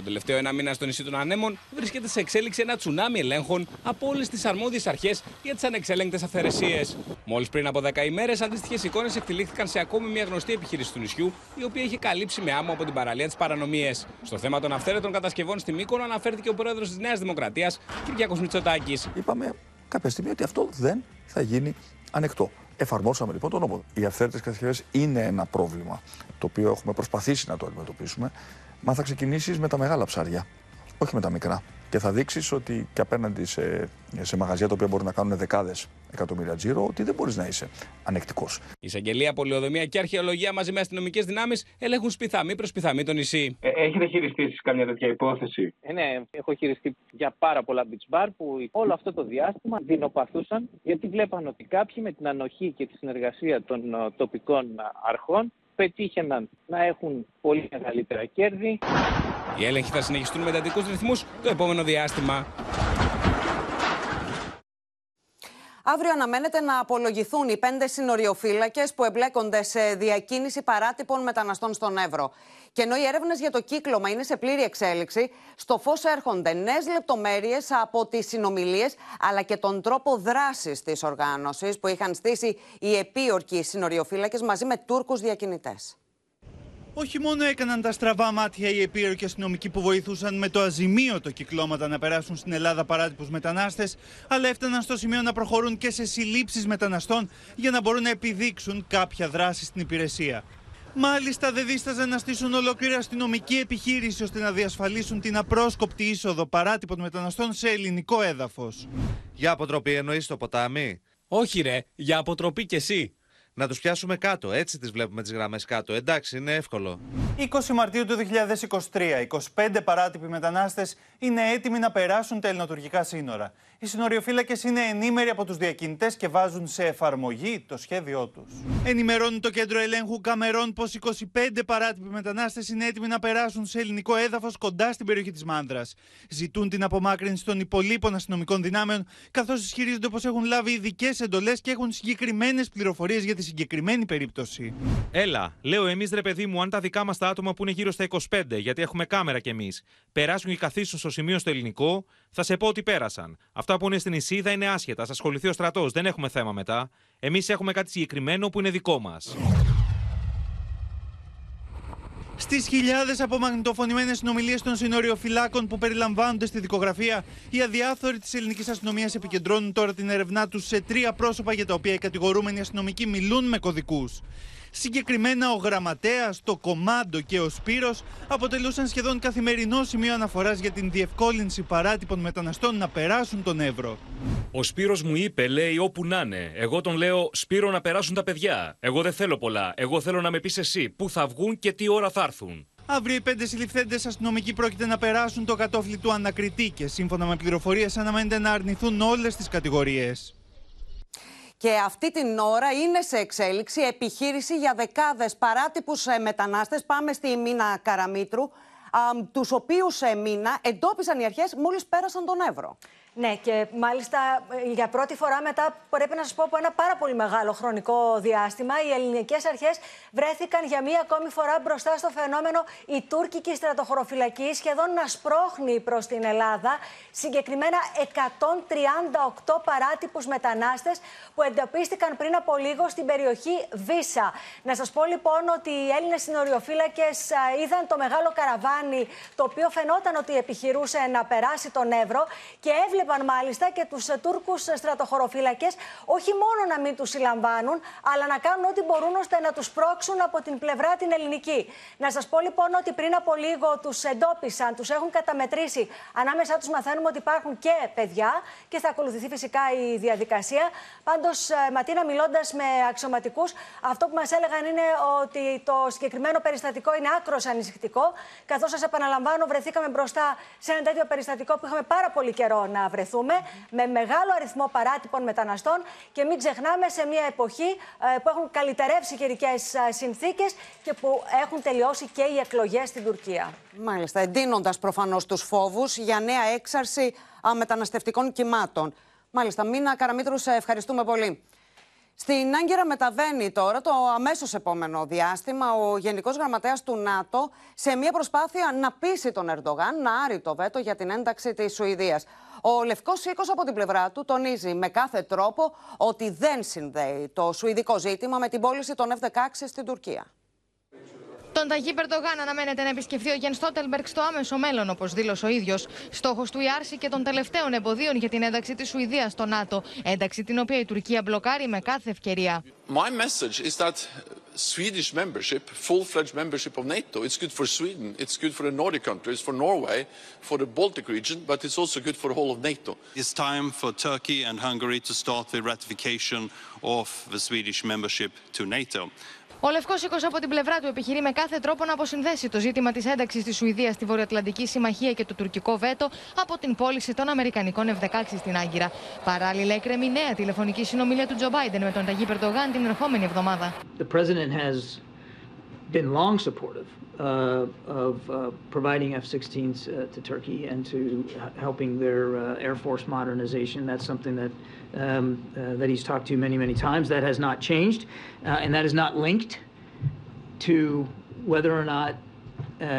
Τον τελευταίο ένα μήνα στο νησί των Ανέμων βρίσκεται σε εξέλιξη ένα τσουνάμι ελέγχων από όλες τις αρμόδιες αρχές για τις ανεξέλεγκτες αυθαιρεσίες. Μόλις πριν από 10 ημέρες, αντίστοιχες εικόνες εκτελήθηκαν σε ακόμη μια γνωστή επιχείρηση του νησιού, η οποία είχε καλύψει με άμμο από την παραλία της παρανομίες. Στο θέμα των αυθαίρετων κατασκευών στη Μύκονο αναφέρθηκε ο πρόεδρος της Νέας Δημοκρατίας, Κυριάκο Μητσοτάκης. Είπαμε κάποια στιγμή ότι αυτό δεν θα γίνει ανεκτό. Εφαρμόσαμε λοιπόν τον νόμο. Οι αυθαίρετες κατασκευές είναι ένα πρόβλημα το οποίο έχουμε προσπαθήσει να το αντιμετωπίσουμε. Μα θα ξεκινήσεις με τα μεγάλα ψάρια, όχι με τα μικρά. Και θα δείξεις ότι και απέναντι σε, σε μαγαζιά τα οποία μπορούν να κάνουν δεκάδες εκατομμύρια τζίρο, ότι δεν μπορείς να είσαι ανεκτικός. Η εισαγγελία, πολιοδομία και αρχαιολογία μαζί με αστυνομικές δυνάμεις ελέγχουν σπιθαμή προ σπιθαμή το νησί. Ε, έχετε χειριστεί εσείς καμιά τέτοια υπόθεση; Ε, ναι, έχω χειριστεί για πάρα πολλά beach bar που όλο αυτό το διάστημα δεινοπαθούσαν γιατί βλέπαν ότι κάποιοι με την ανοχή και τη συνεργασία των ε, τοπικών αρχών πετύχαιναν να έχουν πολύ μεγαλύτερα κέρδη. Οι έλεγχοι θα συνεχιστούν με εντατικούς ρυθμούς το επόμενο διάστημα. Αύριο αναμένεται να απολογηθούν οι πέντε συνοριοφύλακες που εμπλέκονται σε διακίνηση παράτυπων μεταναστών στον Εύρο. Και ενώ οι έρευνες για το κύκλωμα είναι σε πλήρη εξέλιξη, στο φως έρχονται νέες λεπτομέρειες από τις συνομιλίες αλλά και τον τρόπο δράσης της οργάνωσης που είχαν στήσει οι επίορκοι συνοριοφύλακες μαζί με Τούρκους διακινητές. Όχι μόνο έκαναν τα στραβά μάτια οι επίρροκοι αστυνομικοί που βοηθούσαν με το αζημίωτο κυκλώματα να περάσουν στην Ελλάδα παράτυπου μετανάστες, αλλά έφταναν στο σημείο να προχωρούν και σε συλλήψεις μεταναστών για να μπορούν να επιδείξουν κάποια δράση στην υπηρεσία. Μάλιστα δεν δίσταζαν να στήσουν ολόκληρη αστυνομική επιχείρηση ώστε να διασφαλίσουν την απρόσκοπτη είσοδο παράτυπων μεταναστών σε ελληνικό έδαφος. Για αποτροπή εννοείς το ποτάμι; Όχι, ρε, για αποτροπή κι εσύ. Να τους πιάσουμε κάτω. Έτσι τις βλέπουμε τις γραμμές κάτω. Εντάξει, είναι εύκολο. 20 Μαρτίου του 2023, 25 παράτυποι μετανάστες είναι έτοιμοι να περάσουν τα ελληνοτουρκικά σύνορα. Οι συνοριοφύλακες είναι ενήμεροι από τους διακινητές και βάζουν σε εφαρμογή το σχέδιό τους. Ενημερώνει το κέντρο ελέγχου Καμερών πως 25 παράτυποι μετανάστες είναι έτοιμοι να περάσουν σε ελληνικό έδαφος κοντά στην περιοχή της Μάνδρας. Ζητούν την απομάκρυνση των υπολείπων αστυνομικών δυνάμεων, καθώς ισχυρίζονται πως έχουν λάβει ειδικές εντολές και έχουν συγκεκριμένες πληροφορίες για τη συγκεκριμένη περίπτωση. Έλα, λέω εμείς ρε παιδί μου, αν τα δικά μας τα άτομα που είναι γύρω στα 25, γιατί έχουμε κάμερα κι εμείς, περάσουν και καθίσουν στο σημείο στο ελληνικό, θα σε πω ότι πέρασαν. Αυτά που είναι στην Ισίδα είναι άσχετα. Θα ασχοληθεί ο στρατός. Δεν έχουμε θέμα μετά. Εμείς έχουμε κάτι συγκεκριμένο που είναι δικό μας. Στις χιλιάδες απομαγνητοφωνημένες συνομιλίες των συνοριοφυλάκων που περιλαμβάνονται στη δικογραφία, οι αδιάφοροι της ελληνικής αστυνομίας επικεντρώνουν τώρα την ερευνά τους σε τρία πρόσωπα για τα οποία οι κατηγορούμενοι αστυνομικοί μιλούν με κωδικούς. Συγκεκριμένα ο γραμματέας, το κομάντο και ο Σπύρος αποτελούσαν σχεδόν καθημερινό σημείο αναφοράς για την διευκόλυνση παράτυπων μεταναστών να περάσουν τον Εύρο. Ο Σπύρος μου είπε, λέει, όπου να είναι. Εγώ τον λέω, Σπύρο να περάσουν τα παιδιά. Εγώ δεν θέλω πολλά. Εγώ θέλω να με πεις εσύ πού θα βγουν και τι ώρα θα έρθουν. Αύριο οι πέντε συλληφθέντες αστυνομικοί πρόκειται να περάσουν το κατόφλι του ανακριτή και σύμφωνα με πληροφορίες αναμένεται να αρνηθούν όλες τις κατηγορίες. Και αυτή την ώρα είναι σε εξέλιξη επιχείρηση για δεκάδες παράτυπους ε, μετανάστες. Πάμε στη Μίνα Καραμίτρου, τους οποίους ε, Μίνα εντόπισαν οι αρχές μόλις πέρασαν τον Εύρο. Ναι, και μάλιστα ε, για πρώτη φορά μετά, πρέπει να σας πω, από ένα πάρα πολύ μεγάλο χρονικό διάστημα, οι ελληνικές αρχές βρέθηκαν για μία ακόμη φορά μπροστά στο φαινόμενο η τουρκική στρατοχωροφυλακή σχεδόν να σπρώχνει προς την Ελλάδα. Συγκεκριμένα 138 παράτυπους μετανάστες που εντοπίστηκαν πριν από λίγο στην περιοχή Βίσα. Να σας πω λοιπόν ότι οι Έλληνες συνοριοφύλακες είδαν το μεγάλο καραβάνι το οποίο φαινόταν ότι επιχειρούσε να περάσει τον Εύρο και έβλεπαν έβλεπαν μάλιστα και τους ε, Τούρκους ε, στρατοχωροφύλακες όχι μόνο να μην τους συλλαμβάνουν, αλλά να κάνουν ό,τι μπορούν ώστε να τους πρόξουν από την πλευρά την ελληνική. Να σας πω λοιπόν ότι πριν από λίγο τους εντόπισαν, τους έχουν καταμετρήσει. Ανάμεσά τους μαθαίνουμε ότι υπάρχουν και παιδιά και θα ακολουθηθεί φυσικά η διαδικασία. Πάντως, ε, Ματίνα, μιλώντας με αξιωματικούς, αυτό που μας έλεγαν είναι ότι το συγκεκριμένο περιστατικό είναι άκρος ανησυχητικό. Καθώς σας επαναλαμβάνω, βρεθήκαμε μπροστά σε ένα τέτοιο περιστατικό που είχαμε πάρα πολύ καιρό να βρεθούμε με μεγάλο αριθμό παράτυπων μεταναστών και μην ξεχνάμε σε μια εποχή ε, που έχουν καλυτερεύσει καιρικές ε, συνθήκες και που έχουν τελειώσει και οι εκλογές στην Τουρκία. Μάλιστα, εντείνοντας προφανώς τους φόβους για νέα έξαρση μεταναστευτικών κυμάτων. Μάλιστα, Μίνα Καραμίτρου, σε ευχαριστούμε πολύ. Στην Άγκυρα μεταβαίνει τώρα το αμέσως επόμενο διάστημα ο Γενικός Γραμματέας του ΝΑΤΟ σε μια προσπάθεια να πείσει τον Ερντογάν να άρει το βέτο για την ένταξη της Σουηδίας. Ο Λευκός Οίκος από την πλευρά του τονίζει με κάθε τρόπο ότι δεν συνδέει το σουηδικό ζήτημα με την πώληση των F-16 στην Τουρκία. Τον Ταγί Περτογάν αναμένεται να επισκεφθεί ο Γιάνν Στότελμπεργκ στο άμεσο μέλλον, όπως δήλωσε ο ίδιος. Στόχος του η άρση και των τελευταίων εμποδίων για την ένταξη της Σουηδίας στο ΝΑΤΟ. Ένταξη την οποία η Τουρκία μπλοκάρει με κάθε ευκαιρία. My message is that Swedish membership, full-fledged membership of NATO, it's good for Sweden, it's good for the Nordic countries, for Norway, for the Baltic region, but it's also good for the whole of NATO. It's time for Turkey and Hungary to start the ratification of the Swedish membership to NATO. Ο Λευκός Οίκος από την πλευρά του επιχειρεί με κάθε τρόπο να αποσυνδέσει το ζήτημα της ένταξης της Σουηδίας στη Βορειοατλαντική Συμμαχία και το τουρκικό βέτο από την πώληση των Αμερικανικών F-16 στην Άγκυρα. Παράλληλα, έκρεμει νέα τηλεφωνική συνομιλία του Τζο Μπάιντεν με τον Ταγί Περτογάν την ερχόμενη εβδομάδα. The president has been long supportive uh, of uh, providing F-16s uh, to Turkey and to helping their uh, air force modernization. That's something that um, uh, that he's talked to many, many times. That has not changed, uh, and that is not linked to whether or not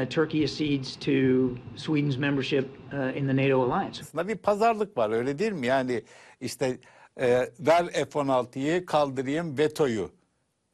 Turkey accedes to Sweden's membership in the NATO alliance. Aslında bir pazarlık var öyle değil mi? Yani işte e, ver F-16'yı kaldırayım vetoyu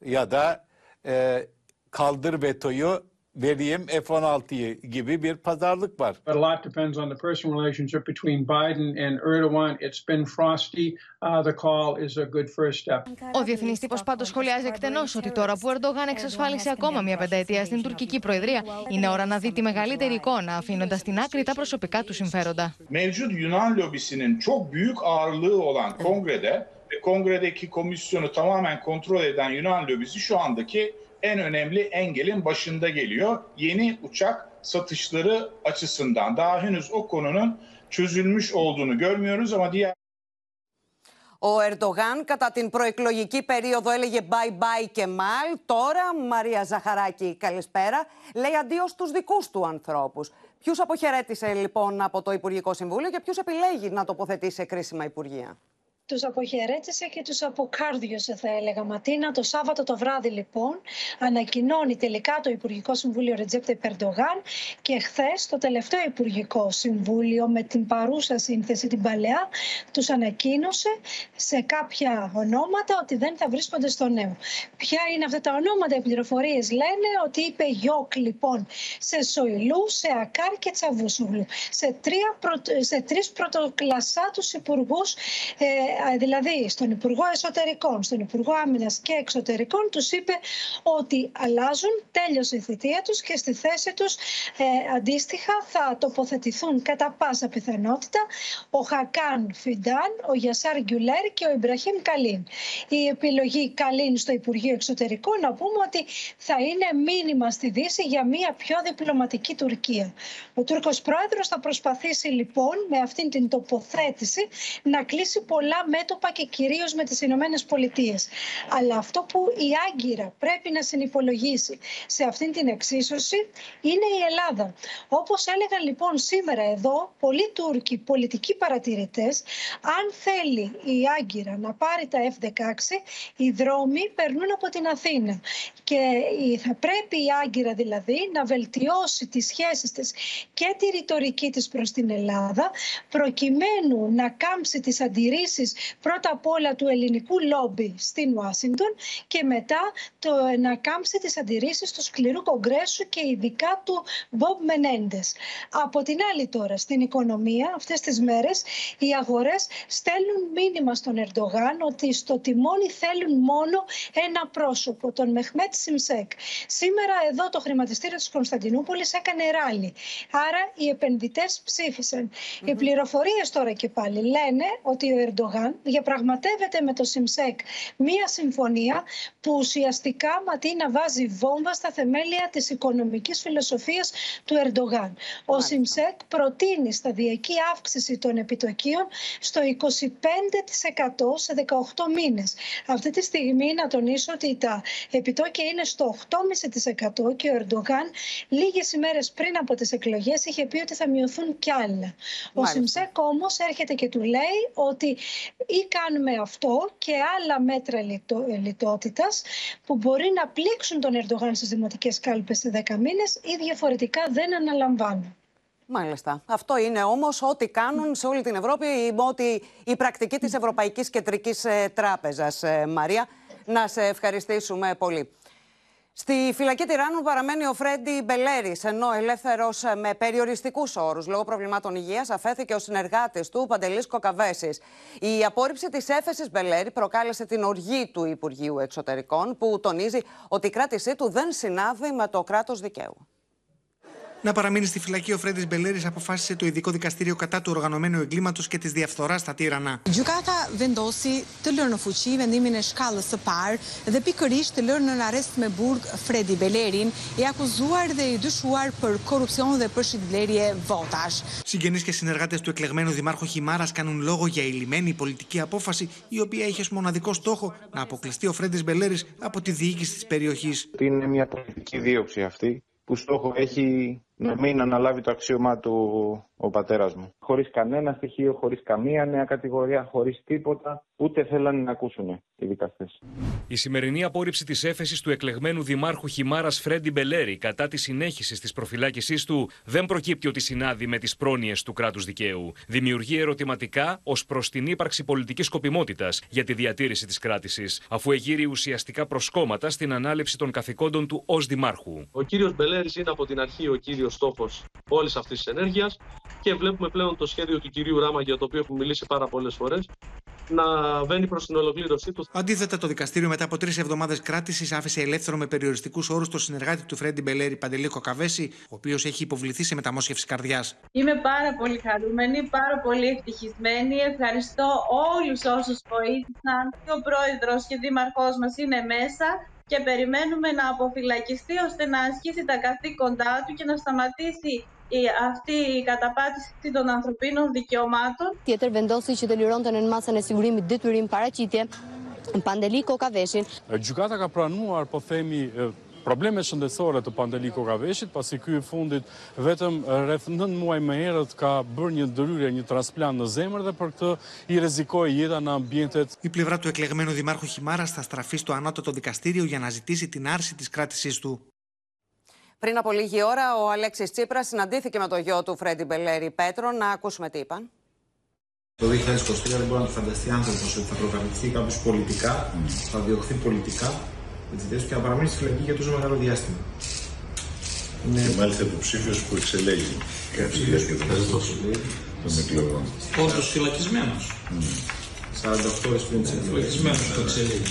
ya da e, kaldır vetoyu vereyim F-16'yı gibi bir pazarlık var. But a lot depends on the personal relationship between Biden and Erdogan. It's been frosty. Uh, the call is a good first step. Ο διεθνή τύπο πάντω σχολιάζει εκτενώ ότι τώρα που ο Ερντογάν εξασφάλισε ακόμα μια πενταετία στην τουρκική προεδρία, είναι ώρα να δει τη μεγαλύτερη εικόνα, αφήνοντα στην άκρη τα προσωπικά του συμφέροντα. Mevcut Yunan lobisinin çok büyük ağırlığı olan kongrede ve kongredeki komisyonu tamamen kontrol eden Yunan lobisi şu andaki en önemli engelin başında geliyor. Yeni uçak satışları açısından daha henüz o konunun çözülmüş olduğunu görmüyoruz ama diğer Ο Ερντογάν κατά την προεκλογική περίοδο έλεγε bye bye και mal. Τώρα, Μαρία Ζαχαράκη, καλησπέρα, λέει αντίος στους δικούς του ανθρώπους. Ποιους αποχαιρέτησε λοιπόν από το Υπουργικό Συμβούλιο και ποιους επιλέγει να τοποθετήσει σε κρίσιμα υπουργεία; Τους αποχαιρέτησε και τους αποκάρδιωσε θα έλεγα Ματίνα. Το Σάββατο το βράδυ λοιπόν ανακοινώνει τελικά το Υπουργικό Συμβούλιο Ρετζέπτε Περντογάν και χθες το τελευταίο Υπουργικό Συμβούλιο με την παρούσα σύνθεση την παλαιά τους ανακοίνωσε σε κάποια ονόματα ότι δεν θα βρίσκονται στο νέο. Ποια είναι αυτά τα ονόματα, οι πληροφορίες λένε ότι είπε Γιώκ λοιπόν σε Σοηλού, σε Ακάρ και Τσαβούσουγλου. Σε, τρία, σε τρεις πρωτοκλασσάτους υπουργούς ε, δηλαδή στον Υπουργό Εσωτερικών, στον Υπουργό Άμυνας και Εξωτερικών τους είπε ότι αλλάζουν, τέλειωσε η θητεία τους και στη θέση τους ε, αντίστοιχα θα τοποθετηθούν κατά πάσα πιθανότητα ο Χακάν Φιντάν, ο Γιασάρ Γκιουλέρ και ο Ιμπραχήμ Καλίν. Η επιλογή Καλίν στο Υπουργείο Εξωτερικών να πούμε ότι θα είναι μήνυμα στη Δύση για μια πιο διπλωματική Τουρκία. Ο Τούρκος Πρόεδρος θα προσπαθήσει λοιπόν με αυτήν την τοποθέτηση να κλείσει πολλά μέτωπα και κυρίως με τις Ηνωμένες Πολιτείες. Αλλά αυτό που η Άγκυρα πρέπει να συνυπολογίσει σε αυτήν την εξίσωση είναι η Ελλάδα. Όπως έλεγαν λοιπόν σήμερα εδώ πολλοί Τούρκοι πολιτικοί παρατηρητές, αν θέλει η Άγκυρα να πάρει τα F-16, οι δρόμοι περνούν από την Αθήνα. Και θα πρέπει η Άγκυρα δηλαδή να βελτιώσει τις σχέσεις της και τη ρητορική της προς την Ελλάδα προκειμένου να κάμψει τις αντιρρήσεις πρώτα απ' όλα του ελληνικού λόμπι στην Ουάσιγκτον και μετά το να κάμψει τις αντιρρήσεις του σκληρού κογκρέσου και ειδικά του Μπομπ Μενέντες. Από την άλλη τώρα στην οικονομία αυτές τις μέρες οι αγορές στέλνουν μήνυμα στον Ερντογάν ότι στο τιμόνι θέλουν μόνο ένα πρόσωπο, τον Μεχμέτ Σιμσέκ. Σήμερα εδώ το χρηματιστήριο της Κωνσταντινούπολης έκανε ράλι. Άρα οι επενδυτές ψήφισαν. Οι πληροφορίες τώρα και πάλι λένε ότι ο Ερντογάν διαπραγματεύεται με το ΣΥΜΣΕΚ μία συμφωνία που ουσιαστικά Ματίνα βάζει βόμβα στα θεμέλια της οικονομικής φιλοσοφίας του Ερντογάν. Ο ΣΥΜΣΕΚ προτείνει σταδιακή αύξηση των επιτοκίων στο 25% σε 18 μήνες. Αυτή τη στιγμή να τονίσω ότι τα επιτόκια είναι στο 8,5% και ο Ερντογάν λίγες ημέρες πριν από τις εκλογές είχε πει ότι θα μειωθούν κι άλλα. Ο ΣΥΜΣΕΚ όμως έρχεται και του λέει ότι ή κάνουμε αυτό και άλλα μέτρα λιτο, λιτότητας που μπορεί να πλήξουν τον Ερντογάν στις δημοτικές κάλπες σε 10 μήνες ή διαφορετικά δεν αναλαμβάνουν. Μάλιστα. Αυτό είναι όμως ό,τι κάνουν σε όλη την Ευρώπη, ό,τι η πρακτική της Ευρωπαϊκής Κεντρικής ε, Τράπεζας. Ε, Μαρία, να σε ευχαριστήσουμε πολύ. Στη φυλακή Τυράννου παραμένει ο Φρέντι Μπελέρης, ενώ ελεύθερος με περιοριστικούς όρους λόγω προβλημάτων υγείας αφέθηκε ο συνεργάτης του Παντελής Κοκαβέσης. Η απόρριψη της έφεσης Μπελέρη προκάλεσε την οργή του Υπουργείου Εξωτερικών, που τονίζει ότι η κράτησή του δεν συνάδει με το κράτος δικαίου. Να παραμείνει στη φυλακή, ο Φρέντις Μπελέρης αποφάσισε το ειδικό δικαστήριο κατά του οργανωμένου εγκλήματος και της διαφθοράς στα τύρανα. Η Gjukata vendosi të lërë në fuqi vendimin e shkallës së parë dhe pikërisht të lërë në arrest me burg Fredi Belerin, i akuzuar dhe i dyshuar për korupcion dhe për shitblerje votash. Συγγενείς και συνεργάτες του εκλεγμένου δημάρχου Χιμάρας κάνουν λόγο για ηλυμένη πολιτική απόφαση, η οποία είχε ως μοναδικό στόχο να αποκλειστεί ο Φρέντις Μπελέρης από τη διοίκηση της περιοχής. Είναι μια πολιτική δίωξη αυτή που στόχο έχει να μην αναλάβει το αξίωμά του ο πατέρας μου. Χωρίς κανένα στοιχείο, χωρίς καμία νέα κατηγορία, χωρίς τίποτα, ούτε θέλανε να ακούσουν οι δικαστές. Η σημερινή απόρριψη της έφεσης του εκλεγμένου δημάρχου Χιμάρας Φρέντι Μπελέρη κατά τη συνέχιση της προφυλάκησής του δεν προκύπτει ότι συνάδει με τις πρόνοιες του κράτους δικαίου. Δημιουργεί ερωτηματικά ως προς την ύπαρξη πολιτικής σκοπιμότητας για τη διατήρηση της κράτησης, αφού εγείρει ουσιαστικά προσκόμματα στην ανάληψη των καθηκόντων του ως δημάρχου. Ο κύριος Μπελέρης είναι από την αρχή ο κύριος στόχος όλης αυτής της ενέργειας και βλέπουμε πλέον το σχέδιο του κυρίου Ράμα για το οποίο έχουμε μιλήσει πάρα πολλές φορές να βαίνει προς την ολοκλήρωσή του. Αντίθετα, το δικαστήριο μετά από τρεις εβδομάδες κράτησης άφησε ελεύθερο με περιοριστικούς όρους τον συνεργάτη του Φρέντι Μπελέρη Παντελίκο Καβέση, ο οποίος έχει υποβληθεί σε μεταμόσχευση καρδιάς. Είμαι πάρα πολύ χαρούμενη, πάρα πολύ ευτυχισμένη. Ευχαριστώ όλους όσους βοήθησαν. Ο πρόεδρος και δήμαρχός μας είναι μέσα και περιμένουμε να αποφυλακιστεί ώστε να ασκήσει τα καθήκοντά του και να σταματήσει η, αυτή η καταπάτηση των ανθρωπίνων δικαιωμάτων. Tjetër vendosi që të lironte në masën e sigurimit detyrim paraqitje Pandeli Kokaveshin. Gjykata ka pranuar, po themi, probleme shëndetësore të Pandeli Kokaveshit, pasi ky i fundit vetëm rreth 9 muaj më herët ka bërë një ndërhyrje, një transplant në zemër dhe për këtë i rrezikoi jeta në ambientet. Η πλευρά του εκλεγμένου Δημάρχου Χιμάρα θα στραφεί στο ανώτατο δικαστήριο για να ζητήσει την άρση τη κράτησή του. Πριν από λίγη ώρα, ο Αλέξη Τσίπρα συναντήθηκε με το γιο του Φρέντι Μπελέρη Πέτρο. Να ακούσουμε τι είπαν. Το 2023 δεν μπορεί να το φανταστεί άνθρωπο ότι θα προκαλυφθεί κάποιο πολιτικά, θα διωχθεί πολιτικά με τις ιδέες του και να παραμείνει στη φυλακή για τόσο μεγάλο διάστημα. Είναι... Και μάλιστα υποψήφιο που εξελέγει. Υποψήφιο που εξελέγει. Των εκλογών. Όντω φυλακισμένος. 48 ώρε πριν τι εκλογέ. Φυλακισμένος που εξελέγει.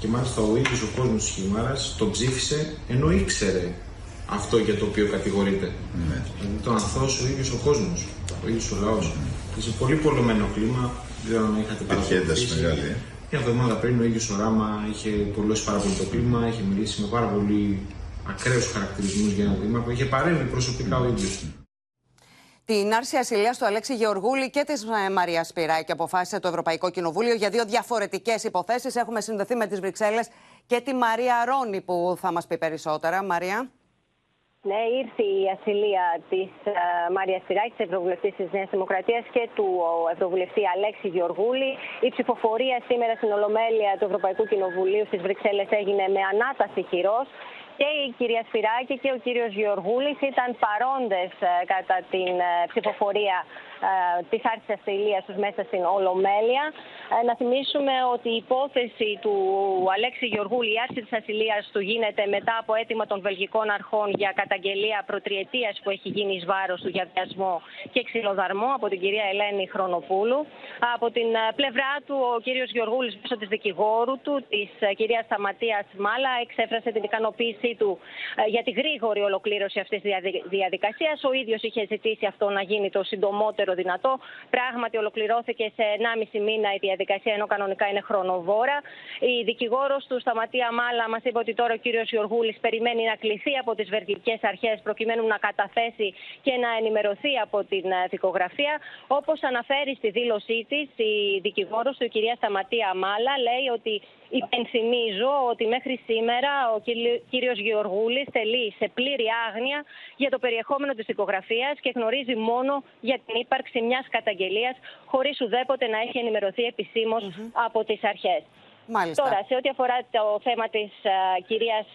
Και μάλιστα ο ίδιος ο κόσμος της Χιμάρα τον ψήφισε ενώ ήξερε αυτό για το οποίο κατηγορείται. Ναι. Δηλαδή τον αθώωσε ο ίδιος ο κόσμος, ο ίδιος ο λαός. Σε πολύ πολλωμένο κλίμα, δεν ξέρω αν είχατε Είχε ένταση παρακολουθήσει. μεγάλη. Ε. Μια εβδομάδα πριν ο ίδιο ο Ράμα είχε πολλώσει πάρα πολύ το κλίμα, είχε μιλήσει με πάρα πολύ ακραίους χαρακτηρισμούς για ένα δήμαρχο, είχε παρέμβει προσωπικά ο ίδιος. Την άρση ασυλίας του Αλέξη Γεωργούλη και της Μαρίας Σπυράκη αποφάσισε το Ευρωπαϊκό Κοινοβούλιο για δύο διαφορετικές υποθέσεις. Έχουμε συνδεθεί με τις Βρυξέλλες και τη Μαρία Ρόνη που θα μας πει περισσότερα. Μαρία. Ναι, ήρθε η ασυλία της Μάρια Σπυράκη, της Ευρωβουλευτής της Νέας Δημοκρατίας και του Ευρωβουλευτή Αλέξη Γεωργούλη. Η ψηφοφορία σήμερα στην Ολομέλεια του Ευρωπαϊκού Κοινοβουλίου στις Βρυξέλλες έγινε με ανάταση χειρός. Και η κυρία Σπυράκη και ο κύριος Γεωργούλης ήταν παρόντες ε, κατά την ε, ψηφοφορία ε, της άρσης ασυλίας τους μέσα στην Ολομέλεια. Ε, να θυμίσουμε ότι η υπόθεση του Αλέξη Γεωργούλη, η άρση της ασυλίας του γίνεται μετά από αίτημα των βελγικών αρχών για καταγγελία προτριετίας που έχει γίνει εις βάρος του για βιασμό και ξυλοδαρμό από την κυρία Ελένη Χρονοπούλου. Από την ε, πλευρά του ο κύριος Γεωργούλης μέσω της δικηγόρου του, της ε, κυρίας Σταματίας Μάλα, εξέφρασε την ικανοποίησή του ε, για τη γρήγορη ολοκλήρωση αυτής της διαδι- διαδικασίας. Ο ίδιος είχε ζητήσει αυτό να γίνει το συντομότερο δυνατό. Πράγματι ολοκληρώθηκε σε 1,5 μήνα η διαδικασία, ενώ κανονικά είναι χρονοβόρα. Η δικηγόρος του Σταματία Μάλα μας είπε ότι τώρα ο κύριος Γιωργούλης περιμένει να κληθεί από τις βελγικές αρχές προκειμένου να καταθέσει και να ενημερωθεί από την ε, δικογραφία. Όπως αναφέρει στη δήλωσή της η δικηγόρος του, η κυρία Σταματία Μάλα, λέει ότι υπενθυμίζω ότι μέχρι σήμερα ο κύρι- κύριος Γεωργούλης τελεί σε πλήρη άγνοια για το περιεχόμενο της δικογραφίας και γνωρίζει μόνο για την ύπαρξη μιας καταγγελίας χωρίς ουδέποτε να έχει ενημερωθεί επισήμως από τις αρχές. Μάλιστα. Τώρα, σε ό,τι αφορά το θέμα της κυρίας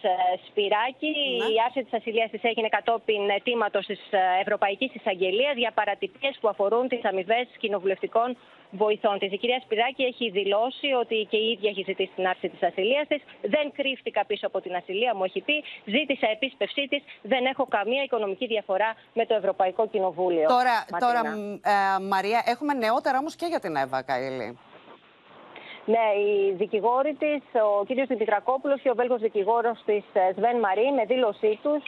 Σπυράκη, η άρση της ασυλίας της έγινε κατόπιν αιτήματος της Ευρωπαϊκής Εισαγγελίας για παρατυπίες που αφορούν τις αμοιβές κοινοβουλευτικών βοηθών της. Η κυρία Σπυράκη έχει δηλώσει ότι και η ίδια έχει ζητήσει την άρση της ασυλίας της. Δεν κρύφτηκα πίσω από την ασυλία, μου έχει πει. Ζήτησα επίσπευσή της. Δεν έχω καμία οικονομική διαφορά με το Ευρωπαϊκό Κοινοβούλιο. Τώρα, Ματίνα. τώρα μ, ε, Μαρία, έχουμε νεότερα όμως και για την Εύα Καηλή. Ναι, οι δικηγόροι της, ο κ. Δημητρακόπουλος και ο Βέλγος δικηγόρος της Σβέν Μαρή, με δήλωσή τους,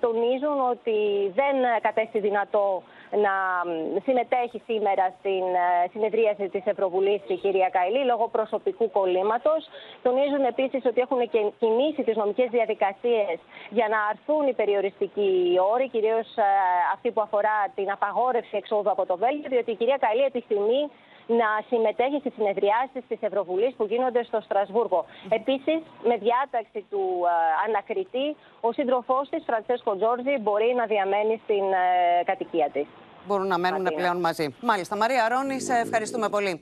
τονίζουν ότι δεν κατέστη δυνατό να μ, συμμετέχει σήμερα στην ε, συνεδρίαση της Ευρωβουλής η κυρία Καηλή λόγω προσωπικού κολλήματος. Τονίζουν επίσης ότι έχουν και κινήσει τις νομικές διαδικασίες για να αρθούν οι περιοριστικοί όροι, κυρίως ε, αυτή που αφορά την απαγόρευση εξόδου από το Βέλγιο, διότι η κυρία Καηλή επιθυμεί να συμμετέχει στις συνεδριάσεις της Ευρωβουλής που γίνονται στο Στρασβούργο. Επίσης, με διάταξη του ε, ανακριτή, ο σύντροφός της, Φραντσέσκο Τζόρτζι, μπορεί να διαμένει στην ε, κατοικία της. Μπορούν να μένουν Ματίνα. πλέον μαζί. Μάλιστα. Μαρία Ρόνη, σε ευχαριστούμε πολύ.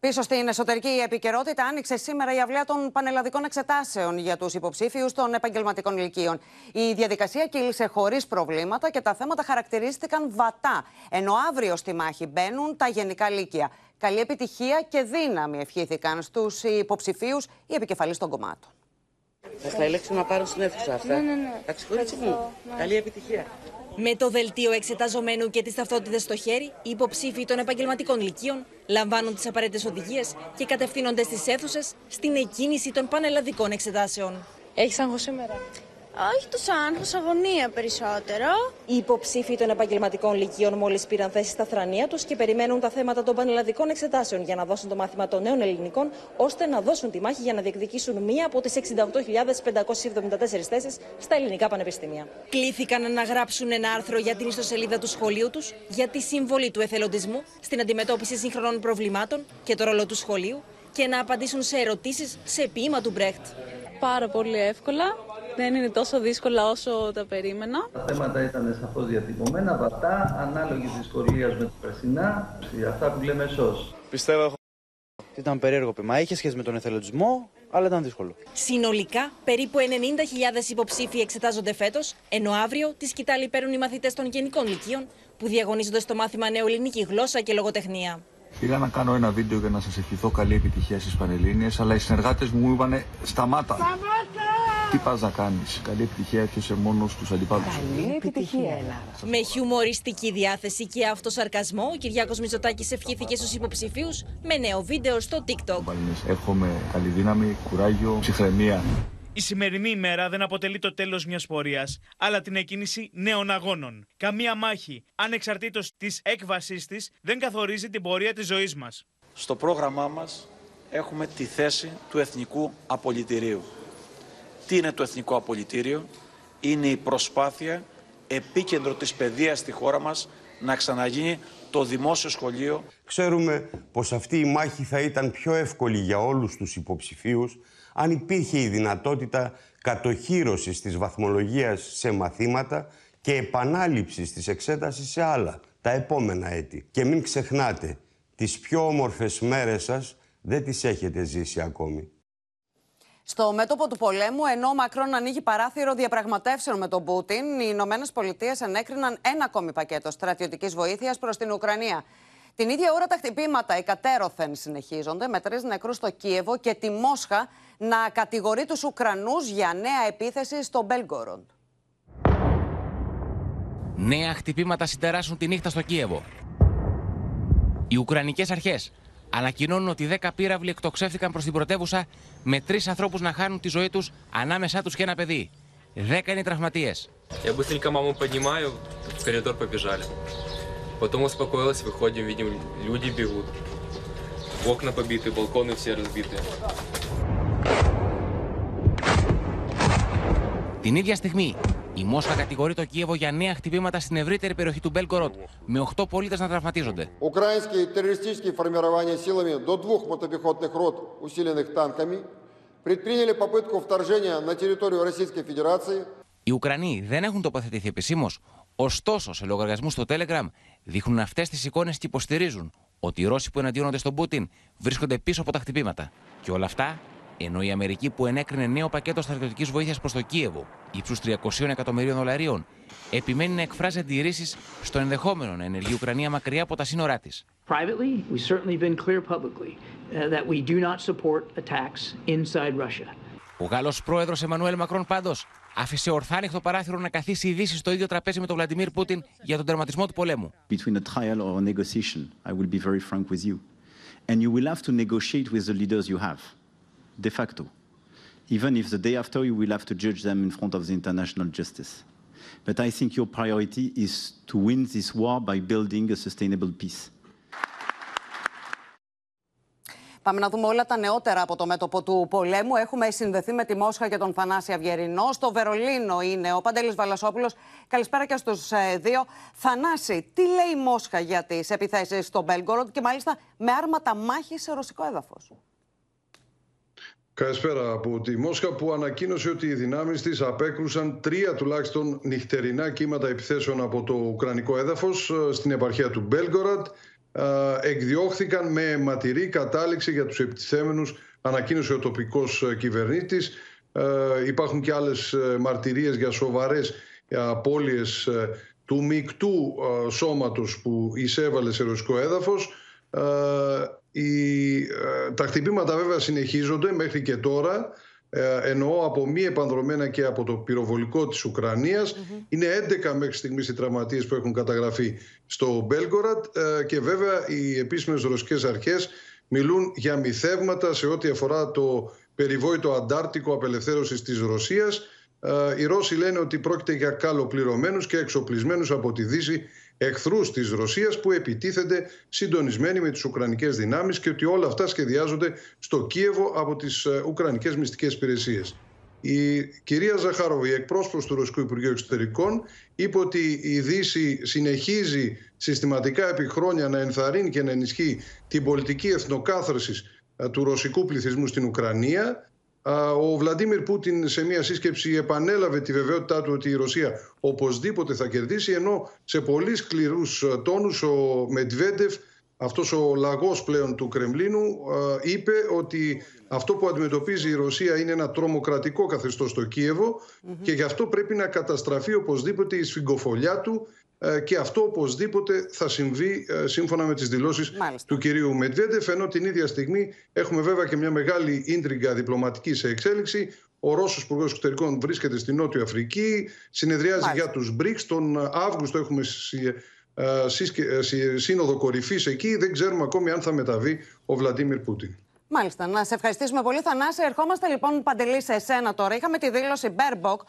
Πίσω στην εσωτερική επικαιρότητα άνοιξε σήμερα η αυλαία των πανελλαδικών εξετάσεων για τους υποψήφιους των επαγγελματικών ηλικίων. Η διαδικασία κύλησε χωρίς προβλήματα και τα θέματα χαρακτηρίστηκαν βατά, ενώ αύριο στη μάχη μπαίνουν τα γενικά λύκεια. Καλή επιτυχία και δύναμη ευχήθηκαν στους υποψηφίους οι επικεφαλείς των κομμάτων. Θα στα ελέγξω να πάρω στην αίθουσα αυτά. Ναι, ναι, ναι. Εντάξει, κορίτσι μου. Καλή επιτυχία. Με το δελτίο εξεταζομένου και τις ταυτότητες στο χέρι, οι υποψήφοι των επαγγελματικών λυκείων λαμβάνουν τις απαραίτητες οδηγίες και κατευθύνονται στις αίθουσες στην εκκίνηση των πανελλαδικών εξετάσεων. Έχεις άγχος σήμερα; Όχι τόσο άγχος, αγωνία περισσότερο. Οι υποψήφοι των επαγγελματικών λυκείων μόλις πήραν θέση στα θρανία τους και περιμένουν τα θέματα των πανελλαδικών εξετάσεων για να δώσουν το μάθημα των νέων ελληνικών, ώστε να δώσουν τη μάχη για να διεκδικήσουν μία από τις 68.574 θέσεις στα ελληνικά πανεπιστήμια. Κλήθηκαν να γράψουν ένα άρθρο για την ιστοσελίδα του σχολείου τους, για τη συμβολή του εθελοντισμού στην αντιμετώπιση σύγχρονων προβλημάτων και το ρόλο του σχολείου και να απαντήσουν σε ερωτήσεις σε ποίημα του Μπρέχτ. Πάρα πολύ εύκολα. Δεν είναι τόσο δύσκολα όσο τα περίμενα. Τα θέματα ήταν σαφώς διατυπωμένα, βατά, ανάλογη δυσκολίας με το περσινά, αυτά που λέμε εσώ. Πιστεύω ότι ήταν περίεργο πείμα. Είχε σχέση με τον εθελοντισμό, αλλά ήταν δύσκολο. Συνολικά, περίπου 90.000 υποψήφοι εξετάζονται φέτος, ενώ αύριο τη σκητάλη παίρνουν οι μαθητές των γενικών λυκείων που διαγωνίζονται στο μάθημα νεοελληνική γλώσσα και λογοτεχνία. Πήγα να κάνω ένα βίντεο για να σας ευχηθώ καλή επιτυχία στις Πανελλήνιες, αλλά οι συνεργάτες μου μου είπανε σταμάτα. Τι πας να κάνεις, καλή επιτυχία έρχεσαι μόνος στους αντιπάλους. Καλή επιτυχία, Ελλάδα. Με χιουμοριστική διάθεση και αυτοσαρκασμό, ο Κυριάκος Μητσοτάκης ευχήθηκε στους υποψηφίους με νέο βίντεο στο TikTok. Εύχομαι καλή δύναμη, κουράγιο, ψυχραιμία. Η σημερινή ημέρα δεν αποτελεί το τέλος μιας πορείας, αλλά την εκκίνηση νέων αγώνων. Καμία μάχη, ανεξαρτήτως της έκβασής της, δεν καθορίζει την πορεία της ζωής μας. Στο πρόγραμμά μας έχουμε τη θέση του Εθνικού Απολυτηρίου. Τι είναι το Εθνικό Απολυτήριο; Είναι η προσπάθεια επίκεντρο της παιδείας στη χώρα μας να ξαναγίνει το δημόσιο σχολείο. Ξέρουμε πως αυτή η μάχη θα ήταν πιο εύκολη για όλους τους υποψηφίους αν υπήρχε η δυνατότητα κατοχύρωσης της βαθμολογίας σε μαθήματα και επανάληψης της εξέτασης σε άλλα, τα επόμενα έτη. Και μην ξεχνάτε, τις πιο όμορφες μέρες σας δεν τις έχετε ζήσει ακόμη. Στο μέτωπο του πολέμου, ενώ ο Μακρόν ανοίγει παράθυρο διαπραγματεύσεων με τον Πούτιν, οι Ηνωμένες Πολιτείες ενέκριναν ένα ακόμη πακέτο στρατιωτικής βοήθειας προς την Ουκρανία. Την ίδια ώρα τα χτυπήματα εκατέρωθεν συνεχίζονται με τρει νεκρού στο Κίεβο και τη Μόσχα να κατηγορεί του Ουκρανού για νέα επίθεση στο Μπέλγκοροντ. Νέα χτυπήματα συνταράσσουν τη νύχτα στο Κίεβο. Οι Ουκρανικέ αρχέ ανακοινώνουν ότι 10 πύραυλοι εκτοξεύτηκαν προ την πρωτεύουσα με τρει ανθρώπου να χάνουν τη ζωή του, ανάμεσά του και ένα παιδί. 10 είναι οι τραυματίε. Я быстренько маму поднимаю, в коридор побежали. Потом успокоилась, выходим, видим, люди бегут. Окна побиты, балконы все разбиты. Την ίδια στιγμή, η Μόσχα κατηγορεί το Κίεβο για νέα χτυπήματα στην ευρύτερη περιοχή του Μπέλγκοροτ, με 8 πολίτε να τραυματίζονται. Украинские террористические формирования силами до двух мотопехотных рот, усиленных танками, предприняли попытку вторжения на территорию Российской Федерации. Οι Ουκρανοί δεν έχουν τοποθετηθεί επισήμω, ωστόσο σε λογαριασμού στο Telegram δείχνουν αυτέ τι εικόνε και υποστηρίζουν ότι οι Ρώσοι που εναντιώνονται στον Πούτιν βρίσκονται πίσω από τα χτυπήματα. Και όλα αυτά ενώ η Αμερική που ενέκρινε νέο πακέτο στρατιωτικής βοήθειας προς το Κίεβο ύψους 300 εκατομμυρίων δολαρίων, επιμένει να εκφράζει αντιρρήσεις στο ενδεχόμενο να ενεργεί η Ουκρανία μακριά από τα σύνορά της. Privately, we certainly been clear publicly uh, that we do not support attacks inside Russia. Ο Γάλλος πρόεδρος Εμμανουέλ Μακρόν πάντως άφησε ορθάνυχτο παράθυρο να καθίσει η Δύση στο ίδιο τραπέζι με τον Βλαντιμίρ Πούτιν για τον τερματισμό του πολέμου. Between a trial or a negotiation, I will be very frank with you. And you will have to negotiate with the leaders you have, de facto. Even if the day after you will have to judge them in front of the international justice. But I think your priority is to win this war by building a sustainable peace. Πάμε να δούμε όλα τα νεότερα από το μέτωπο του πολέμου. Έχουμε συνδεθεί με τη Μόσχα και τον Θανάση Αυγερινό. Στο Βερολίνο είναι ο Παντέλης Βαλασόπουλος. Καλησπέρα και στους ε, δύο. Θανάση, τι λέει η Μόσχα για τις επιθέσεις στο Μπέλγκοροντ και μάλιστα με άρματα μάχης σε ρωσικό έδαφος; Καλησπέρα από τη Μόσχα που ανακοίνωσε ότι οι δυνάμεις της απέκρουσαν τρία τουλάχιστον νυχτερινά κύματα επιθέσεων από το Ουκρανικό έδαφος ε, στην επαρχία του Μπέλγκοραντ εκδιώχθηκαν με ματηρή κατάληξη για τους επιτιθέμενους, ανακοίνωσε ο τοπικός κυβερνήτης. Υπάρχουν και άλλες μαρτυρίες για σοβαρές απώλειες του μεικτού σώματος που εισέβαλε σε ρωσικό έδαφος. Τα χτυπήματα βέβαια συνεχίζονται μέχρι και τώρα. Ε, εννοώ από μη επανδρομένα και από το πυροβολικό της Ουκρανίας. Είναι 11 μέχρι στιγμής οι τραυματίες που έχουν καταγραφεί στο Μπέλγκορατ ε, και βέβαια οι επίσημες ρωσικές αρχές μιλούν για μυθεύματα σε ό,τι αφορά το περιβόητο αντάρτικο απελευθέρωσης της Ρωσίας οι Ρώσοι λένε ότι πρόκειται για καλοπληρωμένους και εξοπλισμένους από τη Δύση εχθρούς της Ρωσίας που επιτίθενται συντονισμένοι με τις Ουκρανικές δυνάμεις και ότι όλα αυτά σχεδιάζονται στο Κίεβο από τις Ουκρανικές μυστικές υπηρεσίες. Η κυρία Ζαχάροβη, εκπρόσωπος του Ρωσικού Υπουργείου Εξωτερικών, είπε ότι η Δύση συνεχίζει συστηματικά επί χρόνια να ενθαρρύνει και να ενισχύει την πολιτική εθνοκάθαρση του ρωσικού πληθυσμού στην Ουκρανία. Ο Βλαντίμιρ Πούτιν σε μια σύσκεψη επανέλαβε τη βεβαιότητά του ότι η Ρωσία οπωσδήποτε θα κερδίσει, ενώ σε πολύ σκληρούς τόνους ο Μετβέντεφ αυτός ο λαγός πλέον του Κρεμλίνου είπε ότι αυτό που αντιμετωπίζει η Ρωσία είναι ένα τρομοκρατικό καθεστώς στο κιεβο και γι' αυτό πρέπει να καταστραφεί οπωσδήποτε η σφιγγοφολιά του ε, και αυτό οπωσδήποτε θα συμβεί ε, σύμφωνα με τις δηλώσεις του κυρίου Μετβέντεφ ενώ την ίδια στιγμή έχουμε βέβαια και μια μεγάλη ίντριγκα διπλωματική σε εξέλιξη ο Ρώσος Υπουργός Εξωτερικών βρίσκεται στη Νότια Αφρική, συνεδριάζει για τους BRICS. Τον Αύγουστο έχουμε ε, σύνοδο κορυφής εκεί. Δεν ξέρουμε ακόμη αν θα μεταβεί ο Βλαντίμιρ Πούτιν. Μάλιστα. Να σε ευχαριστήσουμε πολύ, Θανάση. Ερχόμαστε λοιπόν, Παντελή, σε εσένα τώρα. Είχαμε τη δήλωση Μπέρμποκ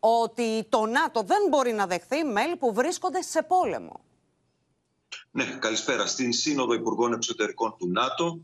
ότι το ΝΑΤΟ δεν μπορεί να δεχθεί μέλη που βρίσκονται σε πόλεμο. Ναι, καλησπέρα. Στην Σύνοδο Υπουργών Εξωτερικών του ΝΑΤΟ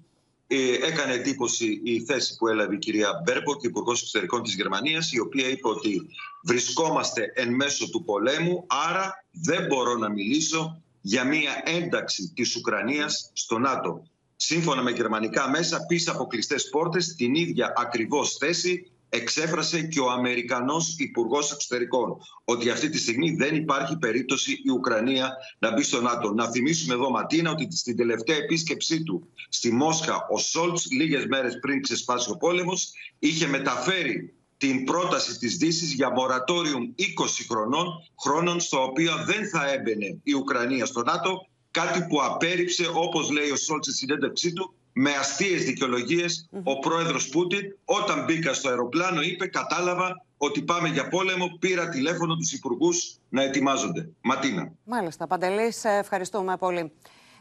ε, έκανε εντύπωση η θέση που έλαβε η κυρία Μπέρμποκ, Υπουργός Εξωτερικών της Γερμανίας, η οποία είπε ότι βρισκόμαστε εν μέσω του πολέμου, άρα δεν μπορώ να μιλήσω για μια ένταξη της Ουκρανίας στο ΝΑΤΟ σύμφωνα με γερμανικά μέσα, πίσω από κλειστές πόρτες, την ίδια ακριβώς θέση εξέφρασε και ο Αμερικανός Υπουργός Εξωτερικών ότι αυτή τη στιγμή δεν υπάρχει περίπτωση η Ουκρανία να μπει στο ΝΑΤΟ. Να θυμίσουμε εδώ, Ματίνα, ότι στην τελευταία επίσκεψή του στη Μόσχα, ο Σόλτς, λίγες μέρες πριν ξεσπάσει ο πόλεμος, είχε μεταφέρει την πρόταση της Δύσης για μορατόριουμ 20 χρονών, χρόνων στο οποίο δεν θα έμπαινε η Ουκρανία στο ΝΑΤΟ Κάτι που απέρριψε, όπως λέει ο Σόλτς στη συνέντευξή του, με αστείες δικαιολογίες ο πρόεδρος Πούτιν. Όταν μπήκα στο αεροπλάνο, είπε: Κατάλαβα ότι πάμε για πόλεμο. Πήρα τηλέφωνο τους υπουργούς να ετοιμάζονται. Ματίνα. Μάλιστα. Παντελής, ευχαριστούμε πολύ.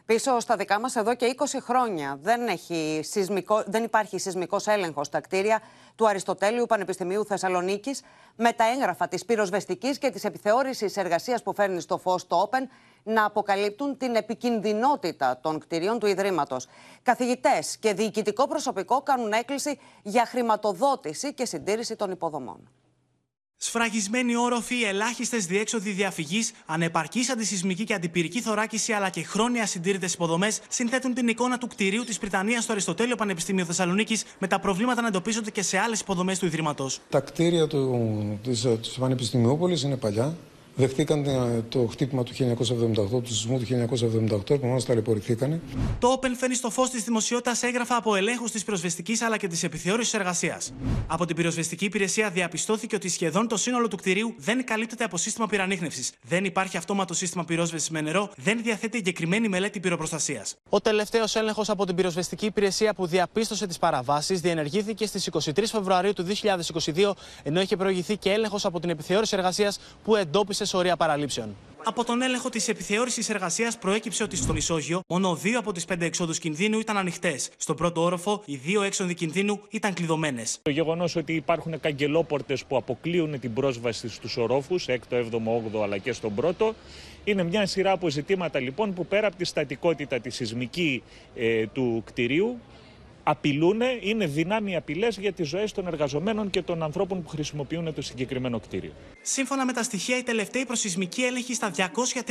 Πίσω στα δικά μας εδώ και 20 χρόνια δεν, έχει σεισμικό, δεν υπάρχει σεισμικός έλεγχος στα κτίρια του Αριστοτέλειου Πανεπιστημίου Θεσσαλονίκης με τα έγγραφα της πυροσβεστικής και της επιθεώρησης εργασίας που φέρνει στο φως το Open να αποκαλύπτουν την επικινδυνότητα των κτηρίων του Ιδρύματος. Καθηγητές και διοικητικό προσωπικό κάνουν έκκληση για χρηματοδότηση και συντήρηση των υποδομών. Σφραγισμένοι όροφοι, ελάχιστες διέξοδοι διαφυγής, ανεπαρκής αντισυσμική και αντιπυρική θωράκιση αλλά και χρόνια συντήρητες υποδομές συνθέτουν την εικόνα του κτηρίου της Πριτανίας στο Αριστοτέλειο Πανεπιστήμιο Θεσσαλονίκης με τα προβλήματα να εντοπίζονται και σε άλλες υποδομές του Ιδρύματος. Τα κτίρια του, της, της Πανεπιστημιούπολης είναι παλιά δεχτήκαν ε, το χτύπημα του 1978, του σεισμού του 1978, επομένως ταλαιπωρηθήκανε. Το Open φέρνει στο φως της δημοσιότητας έγγραφα από ελέγχους της πυροσβεστικής αλλά και της επιθεώρησης εργασίας. Από την πυροσβεστική υπηρεσία διαπιστώθηκε ότι σχεδόν το σύνολο του κτηρίου δεν καλύπτεται από σύστημα πυρανίχνευση. Δεν υπάρχει αυτόματο σύστημα πυρόσβεσης με νερό, δεν διαθέτει εγκεκριμένη μελέτη πυροπροστασίας. Ο τελευταίος έλεγχος από την πυροσβεστική υπηρεσία που διαπίστωσε τις παραβάσεις διενεργήθηκε στις 23 Φεβρουαρίου του 2022, ενώ είχε προηγηθεί και έλεγχος από την επιθεώρηση εργασίας που εντόπισε σε σωρία παραλήψεων. Από τον έλεγχο της επιθεώρησης εργασίας προέκυψε ότι στο Ισόγειο μόνο δύο από τις πέντε εξόδους κινδύνου ήταν ανοιχτές. Στον πρώτο όροφο, οι δύο έξοδοι κινδύνου ήταν κλειδωμένες. Το γεγονός ότι υπάρχουν καγκελόπορτες που αποκλείουν την πρόσβαση στους ορόφους, 6ο, 7ο, 8ο αλλά και στον πρώτο, είναι μια σειρά από ζητήματα λοιπόν που πέρα από τη στατικότητα τη σεισμική ε, του κτηρίου, απειλούν, είναι δυνάμει απειλές για τις ζωές των εργαζομένων και των ανθρώπων που χρησιμοποιούν το συγκεκριμένο κτίριο. Σύμφωνα με τα στοιχεία, οι τελευταίοι προσυσμικοί έλεγχοι στα 203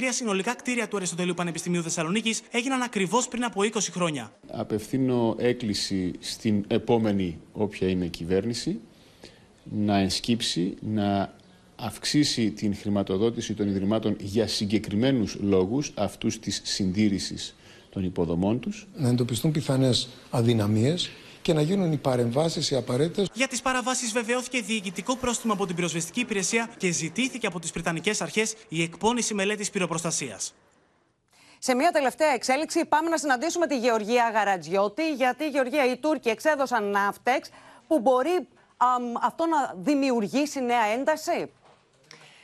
συνολικά κτίρια του Αριστοτελείου Πανεπιστημίου Θεσσαλονίκης έγιναν ακριβώς πριν από 20 χρόνια. Απευθύνω έκκληση στην επόμενη, όποια είναι κυβέρνηση, να ενσκύψει, να αυξήσει την χρηματοδότηση των Ιδρυμάτων για συγκεκριμένους λόγους αυτούς της συντήρησης των υποδομών τους. Να εντοπιστούν πιθανές αδυναμίες και να γίνουν οι παρεμβάσεις οι απαραίτητες. Για τις παραβάσεις βεβαιώθηκε διοικητικό πρόστιμο από την πυροσβεστική υπηρεσία και ζητήθηκε από τις Βρετανικές Αρχές η εκπόνηση μελέτης πυροπροστασίας. Σε μια τελευταία εξέλιξη, πάμε να συναντήσουμε τη Γεωργία Γαρατζιώτη, γιατί η Γεωργία, οι Τούρκοι εξέδωσαν ναύτεξ που μπορεί αυτό να δημιουργήσει νέα ένταση.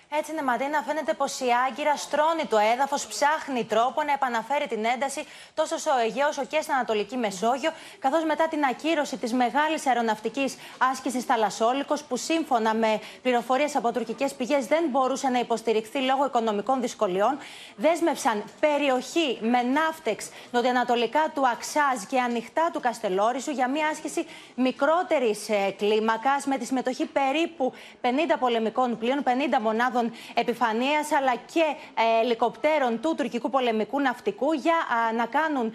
Έτσι είναι, Ματίνα, φαίνεται πως η Άγκυρα στρώνει το έδαφος, ψάχνει τρόπο να επαναφέρει την ένταση τόσο στο Αιγαίο όσο και στην Ανατολική Μεσόγειο, καθώς μετά την ακύρωση της μεγάλης αεροναυτικής άσκησης Θαλασσόλικος, που σύμφωνα με πληροφορίες από τουρκικές πηγές δεν μπορούσε να υποστηριχθεί λόγω οικονομικών δυσκολιών, δέσμευσαν περιοχή με ναύτεξ νοτιοανατολικά του Αξάζ και ανοιχτά του Καστελόρισου για μια άσκηση μικρότερης ε, κλίμακας με τη συμμετοχή περίπου 50 πολεμικών πλοίων, 50 μονάδων ομάδων επιφανείας αλλά και ε, ελικοπτέρων του τουρκικού πολεμικού ναυτικού για να κάνουν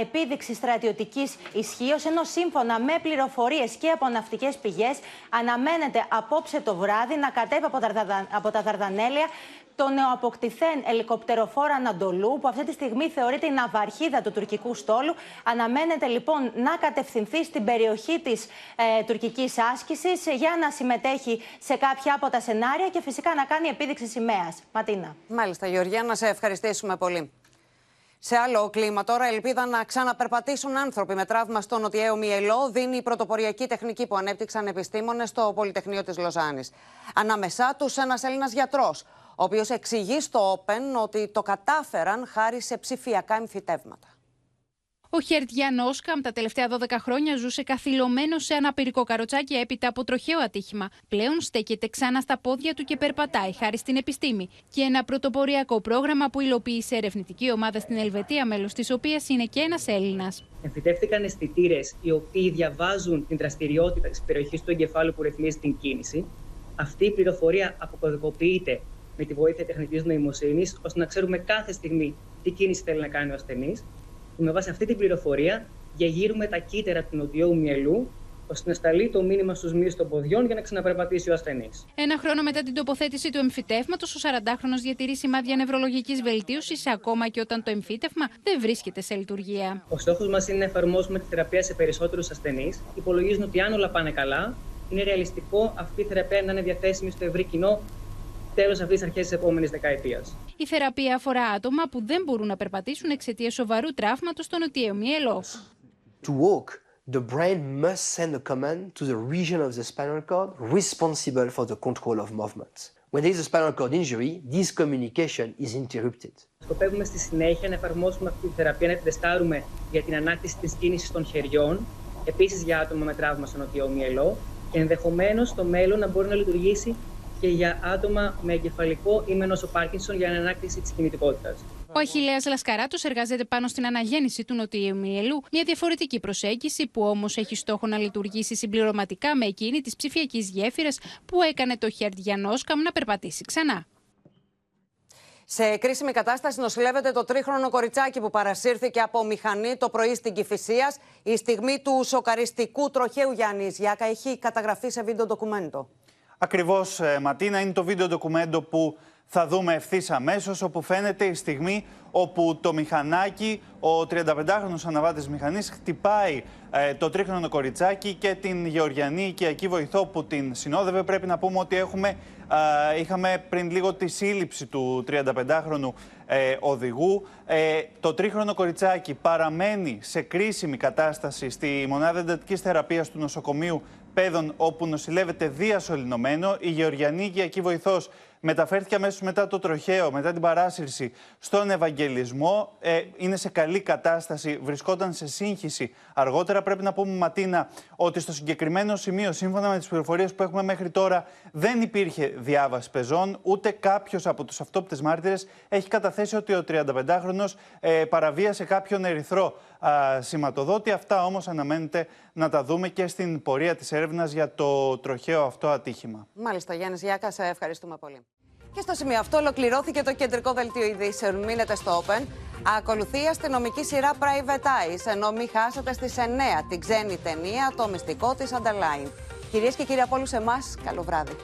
επίδειξη στρατιωτικής ισχύως. Ενώ σύμφωνα με πληροφορίες και από ναυτικές πηγές, αναμένεται απόψε το βράδυ να κατέβει από τα Δαρδανέλια το νεοαποκτηθέν ελικοπτεροφόρα Ανατολού, που αυτή τη στιγμή θεωρείται η ναυαρχίδα του τουρκικού στόλου. Αναμένεται λοιπόν να κατευθυνθεί στην περιοχή της ε, τουρκικής άσκησης για να συμμετέχει σε κάποια από τα σενάρια και φυσικά να κάνει επίδειξη σημαίας. Ματίνα. Μάλιστα, Γεωργία, να σε ευχαριστήσουμε πολύ. Σε άλλο κλίμα, τώρα ελπίδα να ξαναπερπατήσουν άνθρωποι με τραύμα στο νοτιαίο Μιελό δίνει η πρωτοποριακή τεχνική που ανέπτυξαν επιστήμονες στο Πολυτεχνείο της Λοζάνης. Ανάμεσά τους ένας Έλληνας γιατρός, ο οποίος εξηγεί στο Open ότι το κατάφεραν χάρη σε ψηφιακά εμφυτεύματα. Ο Χέρτ Γιανόσκαμ τα τελευταία 12 χρόνια ζούσε καθυλωμένος σε ένα πυρικό καροτσάκι έπειτα από τροχαίο ατύχημα. Πλέον στέκεται ξανά στα πόδια του και περπατάει χάρη στην επιστήμη. Και ένα πρωτοποριακό πρόγραμμα που υλοποίησε ερευνητική ομάδα στην Ελβετία, μέλος της οποίας είναι και ένας Έλληνας. Εμφυτεύτηκαν αισθητήρες οι οποίοι διαβάζουν την δραστηριότητα της περιοχής του εγκεφάλου που ρυθμίζει την κίνηση. Αυτή η πληροφορία αποκωδικοποιείται με τη βοήθεια τεχνητής νοημοσύνης, ώστε να ξέρουμε κάθε στιγμή τι κίνηση θέλει να κάνει ο ασθενής. Και με βάση αυτή την πληροφορία διαγείρουμε τα κύτταρα του νοτιού μυελού, ώστε να σταλεί το μήνυμα στους μύες των ποδιών για να ξαναπερπατήσει ο ασθενής. Ένα χρόνο μετά την τοποθέτηση του εμφυτεύματος, ο 40χρονο διατηρεί σημάδια νευρολογικής βελτίωσης, ακόμα και όταν το εμφύτευμα δεν βρίσκεται σε λειτουργία. Ο στόχος μας είναι να εφαρμόσουμε τη θεραπεία σε περισσότερους ασθενείς. Υπολογίζουν ότι αν όλα πάνε καλά, είναι ρεαλιστικό αυτή η θεραπεία να είναι διαθέσιμη στο ευρύ κοινό τέλος αυτή τη αρχές της επόμενης δεκαετίας. Η θεραπεία αφορά άτομα που δεν μπορούν να περπατήσουν εξαιτίας σοβαρού τραύματος στο νοτιαίο μυελό. To walk, the brain must send a command to the region of the spinal cord responsible for the control of movement. When there is a spinal cord injury, this communication is interrupted. Σκοπεύουμε στη συνέχεια να εφαρμόσουμε αυτή τη θεραπεία, να τεστάρουμε για την ανάκτηση της κίνησης των χεριών, επίσης για άτομα με τραύμα στο νοτιό μυελό και ενδεχομένως στο μέλλον να μπορεί να λειτουργήσει και για άτομα με εγκεφαλικό ή με νόσο Πάρκινσον για ανάκτηση της κινητικότητας. Ο Αχηλέα Λασκαράτος εργάζεται πάνω στην αναγέννηση του νοτιού μυελού, μια διαφορετική προσέγγιση που όμως έχει στόχο να λειτουργήσει συμπληρωματικά με εκείνη της ψηφιακής γέφυρας που έκανε το Χέρτ Γιανόσκαμ να περπατήσει ξανά. Σε κρίσιμη κατάσταση νοσηλεύεται το τρίχρονο κοριτσάκι που παρασύρθηκε από μηχανή το πρωί στην Κυφυσία. Η στιγμή του σοκαριστικού τροχαίου Γιάννης Γιάκα έχει καταγραφεί σε βίντεο ντοκουμέντο. Ακριβώς, ε, Ματίνα, είναι το βίντεο ντοκουμέντο που θα δούμε ευθύς αμέσως, όπου φαίνεται η στιγμή όπου το μηχανάκι, ο 35χρονο αναβάτης μηχανής, χτυπάει ε, το τρίχρονο κοριτσάκι και την γεωργιανή οικιακή βοηθό που την συνόδευε. Πρέπει να πούμε ότι έχουμε, ε, είχαμε πριν λίγο τη σύλληψη του 35χρονου ε, οδηγού. το τρίχρονο κοριτσάκι παραμένει σε κρίσιμη κατάσταση στη μονάδα εντατικής θεραπείας του νοσοκομείου παιδών όπου νοσηλεύεται διασωληνωμένο. Η Γεωργιανή Οικιακή Βοηθός μεταφέρθηκε αμέσως μετά το τροχαίο, μετά την παράσυρση στον Ευαγγελισμό. Ε, είναι σε καλή κατάσταση, βρισκόταν σε σύγχυση. Αργότερα πρέπει να πούμε, Ματίνα, ότι στο συγκεκριμένο σημείο, σύμφωνα με τις πληροφορίες που έχουμε μέχρι τώρα, δεν υπήρχε διάβαση πεζών, ούτε κάποιος από τους αυτόπτες μάρτυρες έχει καταθέσει ότι ο 35χρονο ε, παραβίασε κάποιον ερυθρό α, σηματοδότη. Αυτά όμως αναμένεται να τα δούμε και στην πορεία της έρευνας για το τροχαίο αυτό ατύχημα. Μάλιστα, Γιάννης Γιάκας, σε ευχαριστούμε πολύ. Και στο σημείο αυτό ολοκληρώθηκε το κεντρικό δελτίο ειδήσεων. Μείνετε στο Open. Ακολουθεί η αστυνομική σειρά Private Eyes, ενώ μην χάσετε στις 9 την ξένη ταινία Το μυστικό της Underline. Κυρίες και κύριοι από όλους εμάς, καλό βράδυ.